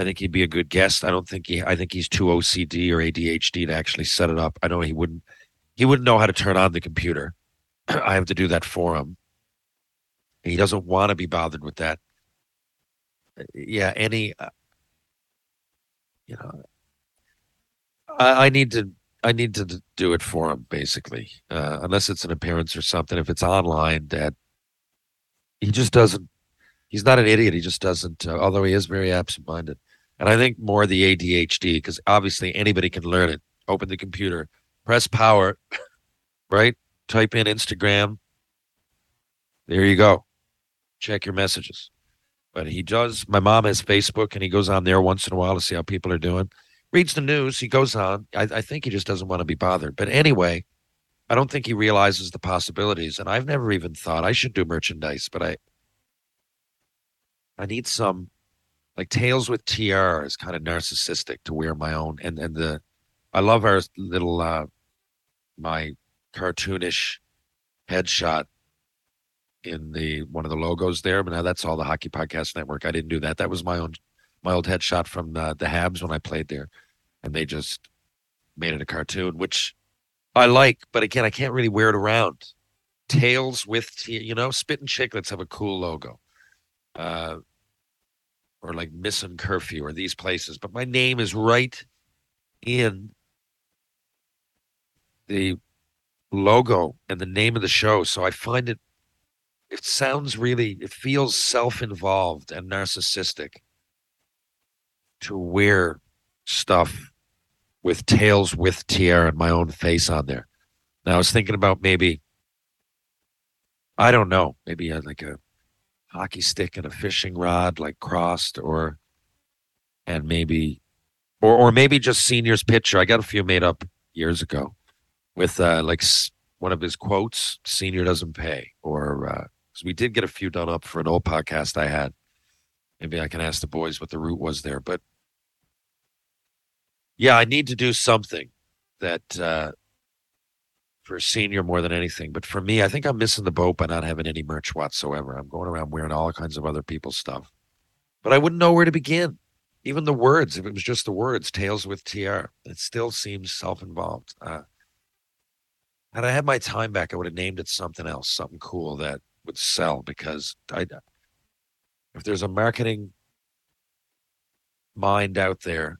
I think he'd be a good guest. I don't think he. I think he's too OCD or ADHD to actually set it up. I know he wouldn't. He wouldn't know how to turn on the computer. I have to do that for him. He doesn't want to be bothered with that. Yeah, any. Uh, you know, I, I, need to. I need to do it for him, basically. Uh, unless it's an appearance or something. If it's online, that he just doesn't. He's not an idiot. He just doesn't. Uh, although he is very absent-minded. And I think more the ADHD, because obviously anybody can learn it. Open the computer, press power, right? Type in Instagram. There you go. Check your messages. But he does. My mom has Facebook, and he goes on there once in a while to see how people are doing. Reads the news. He goes on. I, I think he just doesn't want to be bothered. But anyway, I don't think he realizes the possibilities. And I've never even thought I should do merchandise, but I I need some like Tales with TR is kind of narcissistic to wear my own, and and the I love our little uh my cartoonish headshot in the one of the logos there. But now that's all the Hockey Podcast Network. I didn't do that. That was my own my old headshot from the, the Habs when I played there, and they just made it a cartoon, which I like. But again, I can't really wear it around. Tales with you know, Spittin' Chicklets have a cool logo. Uh, or like missing curfew or these places, but my name is right in the logo and the name of the show. So I find it, it sounds really, it feels self involved and narcissistic to wear stuff with Tales with TR and my own face on there. Now I was thinking about maybe, I don't know, maybe uh, like a hockey stick and a fishing rod, like crossed, or and maybe, or or maybe just senior's picture. I got a few made up years ago with uh, like one of his quotes: "Senior doesn't pay," or uh because we did get a few done up for an old podcast I had. Maybe I can ask the boys what the route was there, but yeah, I need to do something that uh, for senior more than anything. But for me, I think I'm missing the boat by not having any merch whatsoever. I'm going around wearing all kinds of other people's stuff, but I wouldn't know where to begin. Even the words, if it was just the words, "Tales with TR," it still seems self-involved. Uh, had I had my time back, I would have named it something else, something cool that would sell. Because I, if there's a marketing mind out there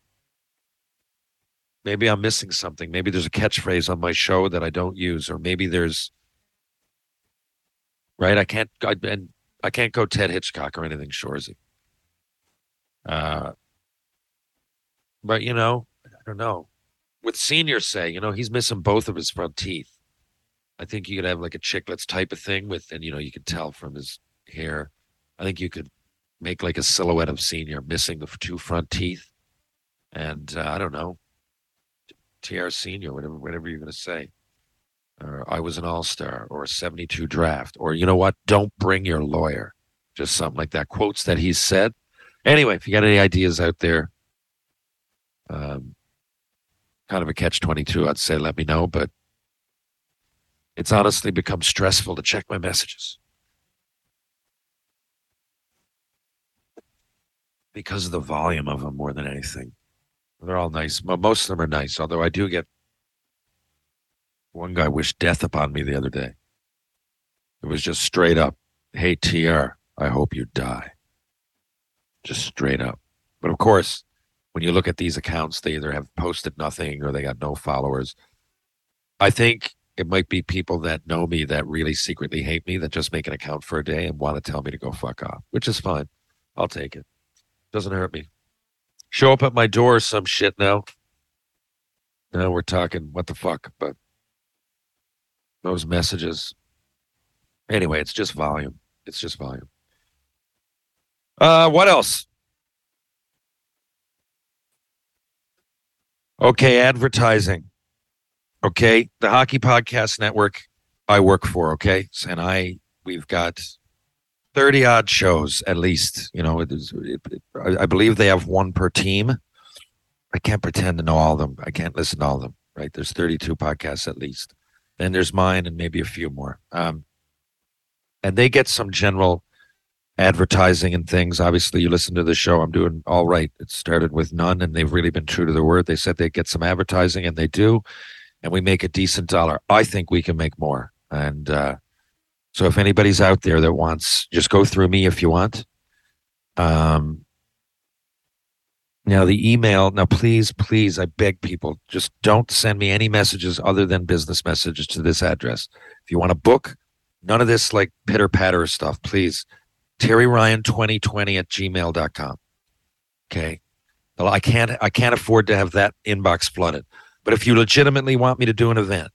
maybe I'm missing something. Maybe there's a catchphrase on my show that I don't use, or maybe there's right. I can't. I, and I can't go Ted Hitchcock or anything Shoresy. Uh, but you know, I don't know. With senior say, you know, he's missing both of his front teeth. I think you could have like a chiclets type of thing with, and you know, you could tell from his hair. I think you could make like a silhouette of senior missing the two front teeth, and uh, I don't know. TR senior, whatever, whatever you're going to say. Or I was an all star, or a 72 draft, or you know what? Don't bring your lawyer. Just something like that. Quotes that he said. Anyway, if you got any ideas out there, um, kind of a catch 22, I'd say let me know. But it's honestly become stressful to check my messages because of the volume of them more than anything. They're all nice. Mo- Most of them are nice, although I do get one guy wished death upon me the other day. It was just straight up, hey, TR, I hope you die. Just straight up. But of course, when you look at these accounts, they either have posted nothing or they got no followers. I think it might be people that know me that really secretly hate me that just make an account for a day and want to tell me to go fuck off, which is fine. I'll take it. Doesn't hurt me show up at my door or some shit now. Now we're talking what the fuck, but those messages. Anyway, it's just volume. It's just volume. Uh, what else? Okay, advertising. Okay, the Hockey Podcast Network I work for. Okay, and I we've got 30 odd shows at least you know it is, it, it, I, I believe they have one per team. I can't pretend to know all of them. I can't listen to all of them right? There's 32 podcasts at least. Then there's mine and maybe a few more. Um, and they get some general advertising and things. Obviously you listen to the show. I'm doing all right. It started with none and they've really been true to their word. They said they'd get some advertising and they do and we make a decent dollar. I think we can make more. And uh, so if anybody's out there that wants, just go through me if you want. Um, now the email. Now please, please, I beg people, just don't send me any messages other than business messages to this address. If you want to book, none of this like pitter patter stuff, please. Terry Ryan 2020 at gmail.com. Okay. Well, I can't I can't afford to have that inbox flooded. But if you legitimately want me to do an event,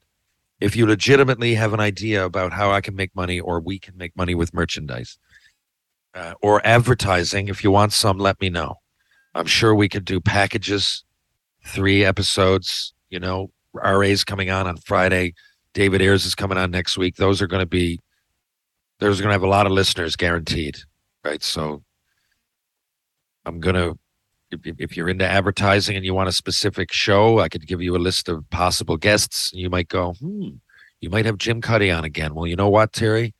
if you legitimately have an idea about how I can make money or we can make money with merchandise uh, or advertising, if you want some, let me know. I'm sure we could do packages, three episodes. You know, RA's coming on on Friday. David Ayres is coming on next week. Those are going to be, there's going to have a lot of listeners guaranteed, right? So I'm going to, if, if you're into advertising and you want a specific show, I could give you a list of possible guests. You might go, hmm, you might have Jim Cuddy on again. Well, you know what, Terry?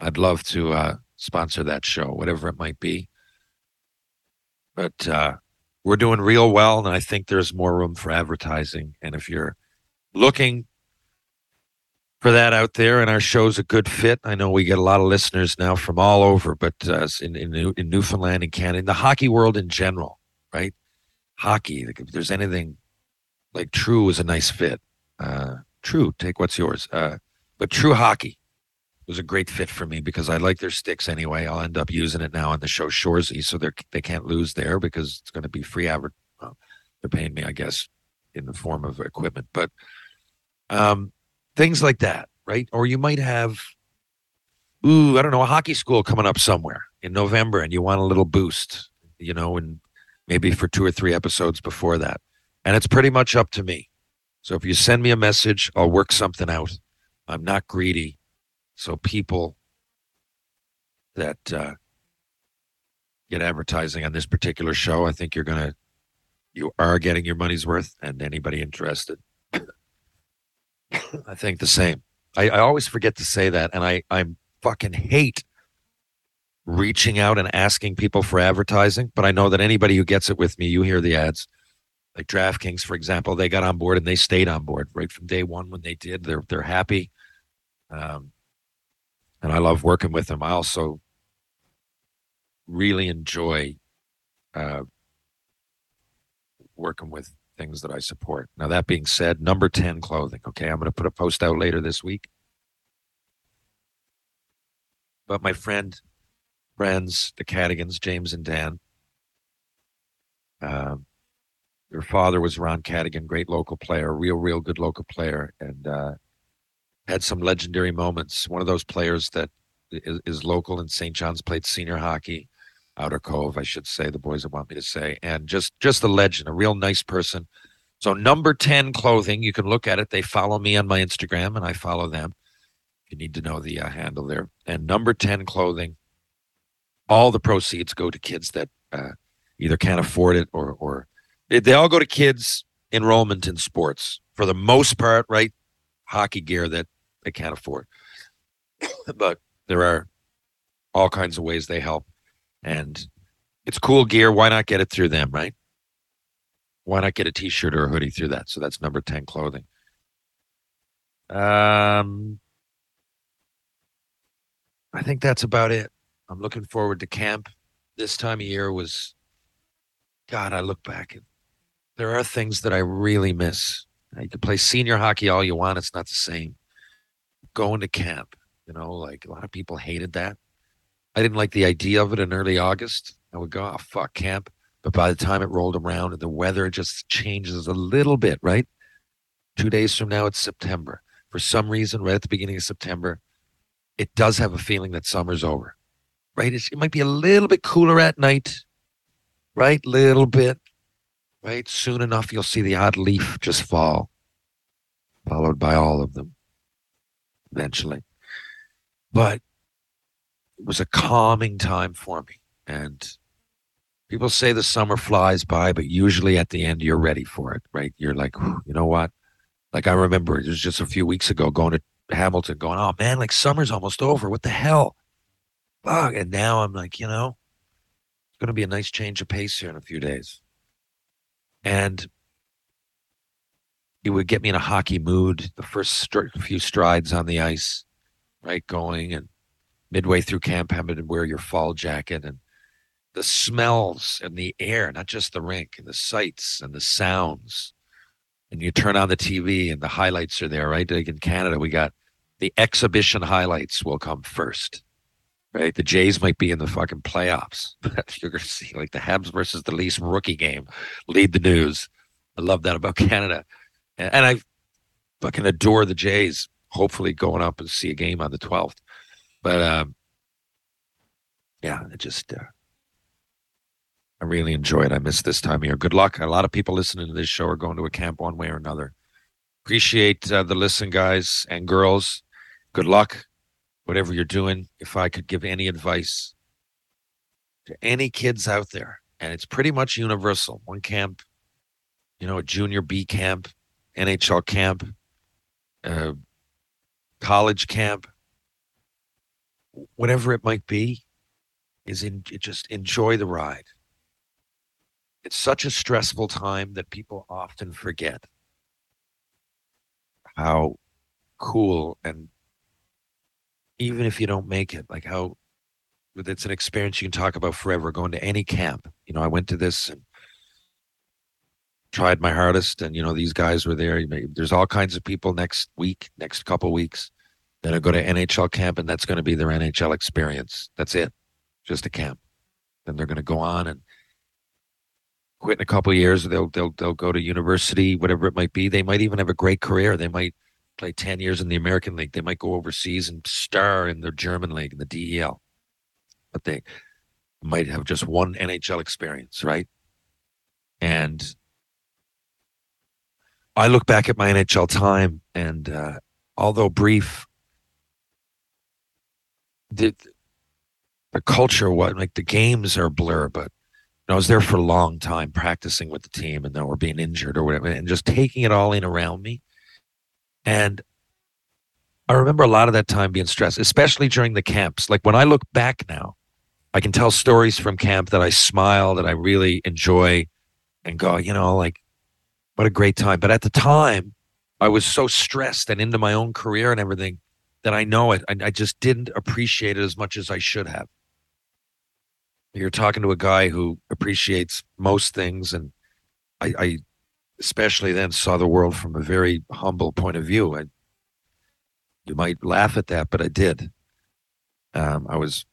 I'd love to uh, sponsor that show, whatever it might be. But uh, we're doing real well, and I think there's more room for advertising. And if you're looking for that out there, and our show's a good fit, I know we get a lot of listeners now from all over, but uh, in, in in Newfoundland and Canada, in the hockey world in general, right? Hockey, like if there's anything like True is a nice fit. Uh, true, take what's yours. Uh, but True Hockey was a great fit for me because I like their sticks anyway. I'll end up using it now on the show Shoresy, so they they can't lose there because it's going to be free advert. Well, they're paying me, I guess, in the form of equipment, but um, things like that, right? Or you might have, ooh, I don't know, a hockey school coming up somewhere in November, and you want a little boost, you know, and maybe for two or three episodes before that, and it's pretty much up to me. So if you send me a message, I'll work something out. I'm not greedy, so people that uh, get advertising on this particular show, I think you're gonna you are getting your money's worth, and anybody interested, I think the same. I, I always forget to say that, and I I'm fucking hate reaching out and asking people for advertising, but I know that anybody who gets it with me, you hear the ads. Like DraftKings, for example, they got on board and they stayed on board right from day one when they did. They're they're happy. Um, and I love working with them. I also really enjoy uh, working with things that I support. Now, that being said, number 10 clothing. Okay. I'm going to put a post out later this week. But my friend, friends, the Cadigans, James and Dan, um, their father was Ron Cadigan, great local player, real, real good local player, and uh, had some legendary moments. One of those players that is, is local in St. John's, played senior hockey, Outer Cove, I should say. The boys want me to say, and just just a legend, a real nice person. So number ten clothing, you can look at it. They follow me on my Instagram, and I follow them. You need to know the uh, handle there. And number ten clothing, all the proceeds go to kids that uh, either can't afford it or or they, they all go to kids enrollment in sports for the most part, right? Hockey gear that they can't afford, but there are all kinds of ways they help and it's cool gear. Why not get it through them, right? Why not get a t-shirt or a hoodie through that? So that's number 10 clothing. Um I think that's about it. I'm looking forward to camp. This time of year was God, I look back and there are things that I really miss. You can play senior hockey all you want, it's not the same. Going to camp, you know, like a lot of people hated that. I didn't like the idea of it in early August. I would go, oh, fuck camp. But by the time it rolled around and the weather just changes a little bit, right? Two days from now, it's September. For some reason, right at the beginning of September, it does have a feeling that summer's over, right? It's, it might be a little bit cooler at night, right? Little bit, right? Soon enough, you'll see the odd leaf just fall, followed by all of them eventually. But it was a calming time for me. And people say the summer flies by, but usually at the end, you're ready for it, right? You're like, you know what? Like I remember it was just a few weeks ago going to Hamilton, going, oh man, like summer's almost over. What the hell? Fuck. And now I'm like, you know, it's going to be a nice change of pace here in a few days. And it would get me in a hockey mood. The first few strides on the ice, right, going and midway through camp having to wear your fall jacket and the smells and the air, not just the rink and the sights and the sounds. And you turn on the TV and the highlights are there, right? Like in Canada, we got the exhibition highlights will come first, right? The Jays might be in the fucking playoffs. You're going to see like the Habs versus the Leafs rookie game lead the news. I love that about Canada. And, and I fucking adore the Jays, hopefully going up and see a game on the 12th. But um, yeah, it just uh, I really enjoy it. I miss this time of year. Good luck. A lot of people listening to this show are going to a camp one way or another. Appreciate uh, the listen, guys and girls. Good luck, whatever you're doing. If I could give any advice to any kids out there, and it's pretty much universal. One camp, you know, a junior B camp, NHL camp, uh, college camp, whatever it might be, is in just enjoy the ride. It's such a stressful time that people often forget how cool and even if you don't make it, like how it's an experience you can talk about forever. Going to any camp, you know, I went to this and tried my hardest, and you know, these guys were there. There's all kinds of people next week, next couple weeks then I go to NHL camp, and that's going to be their NHL experience. That's it, just a camp. Then they're going to go on and quit in a couple of years. They'll they'll they'll go to university, whatever it might be. They might even have a great career. They might play ten years in the American League. They might go overseas and star in the German league in the DEL. But they might have just one NHL experience, right? And I look back at my NHL time, and uh, although brief, the the culture, what like the games are blur, but I was there for a long time practicing with the team and then we're being injured or whatever and just taking it all in around me. And I remember a lot of that time being stressed, especially during the camps. Like when I look back now, I can tell stories from camp that I smile, that I really enjoy and go, you know, like what a great time. But at the time, I was so stressed and into my own career and everything that I know it. I, I just didn't appreciate it as much as I should have you're talking to a guy who appreciates most things and I, I, especially then saw the world from a very humble point of view I, you might laugh at that but i did um, i was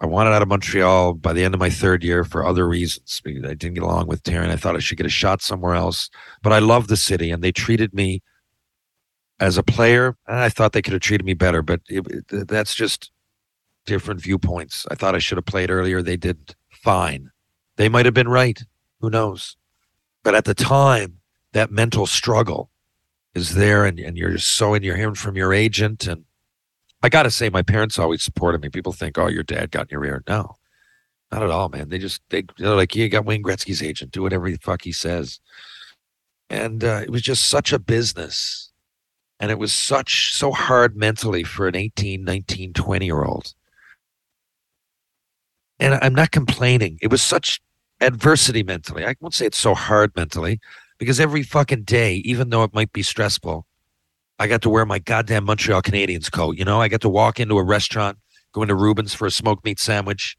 i wanted out of montreal by the end of my third year for other reasons i didn't get along with Taryn. i thought i should get a shot somewhere else but i love the city and they treated me as a player and i thought they could have treated me better but it, it, that's just different viewpoints. I thought I should have played earlier. They didn't. Fine. They might have been right. Who knows? But at the time, that mental struggle is there and, and you're so and you're hearing from your agent. And I got to say, my parents always supported me. People think, oh, your dad got in your ear. No, not at all, man. They just, they, they're like, you got Wayne Gretzky's agent. Do whatever the fuck he says. And uh, it was just such a business. And it was such, so hard mentally for an 18, 19, 20 year old and I'm not complaining. It was such adversity mentally. I won't say it's so hard mentally because every fucking day, even though it might be stressful, I got to wear my goddamn Montreal Canadiens coat. You know, I got to walk into a restaurant, go into Reuben's for a smoked meat sandwich.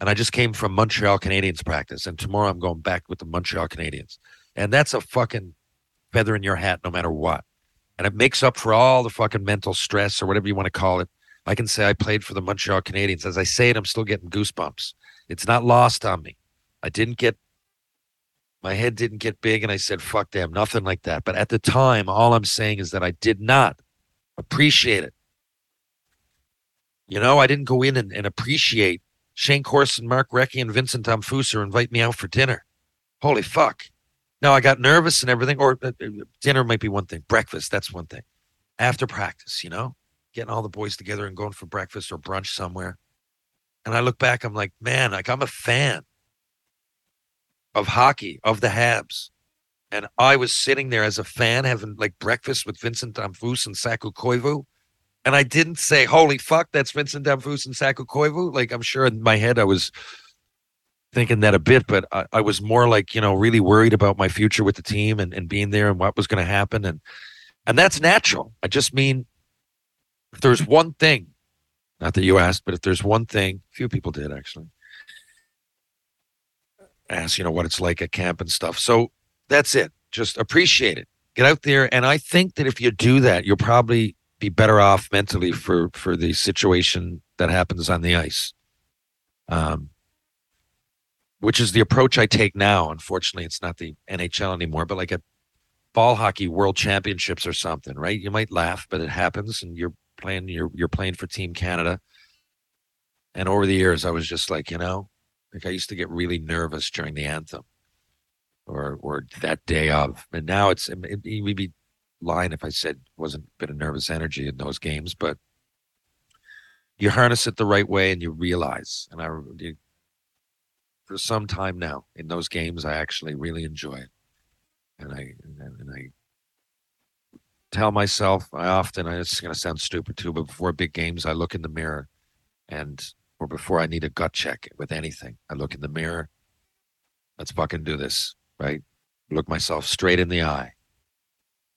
And I just came from Montreal Canadiens practice. And tomorrow I'm going back with the Montreal Canadiens. And that's a fucking feather in your hat no matter what. And it makes up for all the fucking mental stress or whatever you want to call it I can say I played for the Montreal Canadiens. As I say it, I'm still getting goosebumps. It's not lost on me. I didn't get my head didn't get big and I said, fuck them, nothing like that. But at the time, all I'm saying is that I did not appreciate it. You know, I didn't go in and, and appreciate Shayne Corson, Mark Recchi, and Vincent Damphousse invite me out for dinner. Holy fuck. Now I got nervous and everything, or uh, uh dinner might be one thing, breakfast, that's one thing. After practice, you know? getting all the boys together and going for breakfast or brunch somewhere. And I look back, I'm like, man, like I'm a fan of hockey, of the Habs. And I was sitting there as a fan having like breakfast with Vincent Damphousse and Saku Koivu. And I didn't say, holy fuck, that's Vincent Damphousse and Saku Koivu. Like I'm sure in my head I was thinking that a bit, but I, I was more like, you know, really worried about my future with the team and, and being there and what was going to happen. And and that's natural. I just mean if there's one thing, not that you asked, but if there's one thing, few people did actually ask, you know, what it's like at camp and stuff. So that's it. Just appreciate it. Get out there. And I think that if you do that, you'll probably be better off mentally for for the situation that happens on the ice. Um, which is the approach I take now. Unfortunately, it's not the NHL anymore, but like a ball hockey world championships or something, right? You might laugh, but it happens and you're playing you're you're playing for Team Canada. And over the years, I was just like, you know, like I used to get really nervous during the anthem, or or that day of. And now it's it, we'd be lying if I said wasn't a bit of nervous energy in those games, but you harness it the right way and you realize. And I, you, for some time now in those games, I actually really enjoy it, and I and, and I tell myself I often I it's going to sound stupid too, but before big games, I look in the mirror, and or before I need a gut check with anything, I look in the mirror. Let's fucking do this, right? Look myself straight in the eye,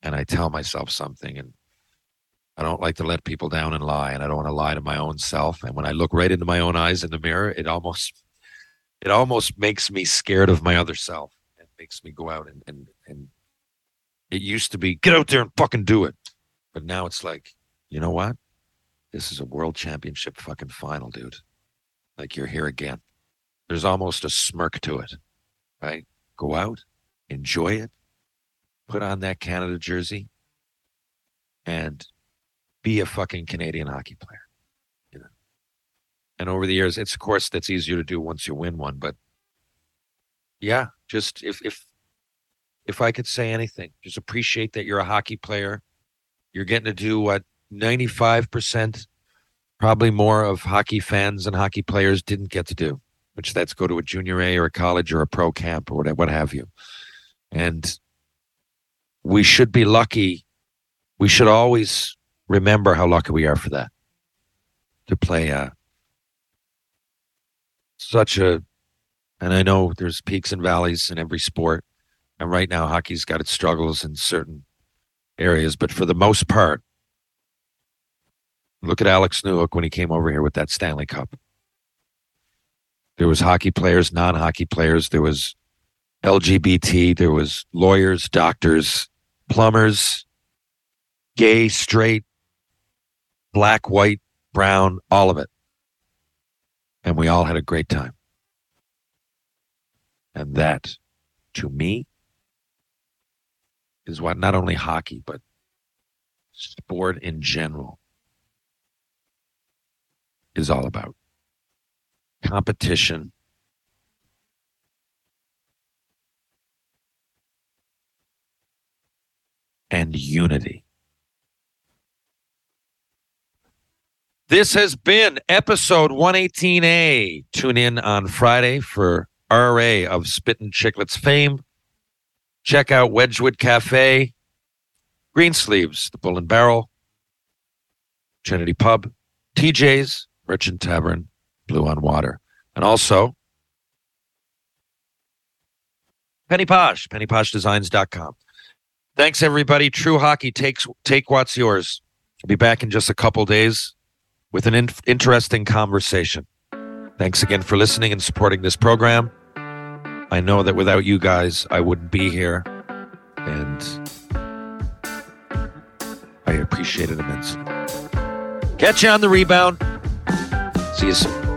and I tell myself something, and I don't like to let people down and lie, and I don't want to lie to my own self. And when I look right into my own eyes in the mirror, it almost it almost makes me scared of my other self. It makes me go out and and and it used to be get out there and fucking do it. But now it's like, you know what? This is a world championship fucking final, dude. Like you're here again. There's almost a smirk to it. right? Go out, enjoy it, put on that Canada jersey, and be a fucking Canadian hockey player. You know. And over the years, it's of course that's easier to do once you win one, but yeah, just if if if I could say anything, just appreciate that you're a hockey player. You're getting to do what 95% probably more of hockey fans and hockey players didn't get to do, which that's go to a junior A or a college or a pro camp or whatever, what have you. And we should be lucky. We should always remember how lucky we are for that to play uh, such a, and I know there's peaks and valleys in every sport. And right now, hockey's got its struggles in certain areas, but for the most part, look at Alex Newhook when he came over here with that Stanley Cup. There was hockey players, non-hockey players. There was LGBT. There was lawyers, doctors, plumbers, gay, straight, black, white, brown, all of it. And we all had a great time. And that, to me, is what not only hockey, but sport in general is all about competition. And unity. This has been episode 118A. Tune in on Friday for RA of Spittin' Chicklets fame. Check out Wedgwood Cafe, Greensleeves, the Bull and Barrel, Trinity Pub, TJ's, Merchant Tavern, Blue on Water, and also Penny Posh, pennyposhdesigns.com. Thanks, everybody. True Hockey takes take what's yours. I'll be back in just a couple days with an in- interesting conversation. Thanks again for listening and supporting this program. I know that without you guys, I wouldn't be here. And I appreciate it immensely. Catch you on the rebound. See you soon.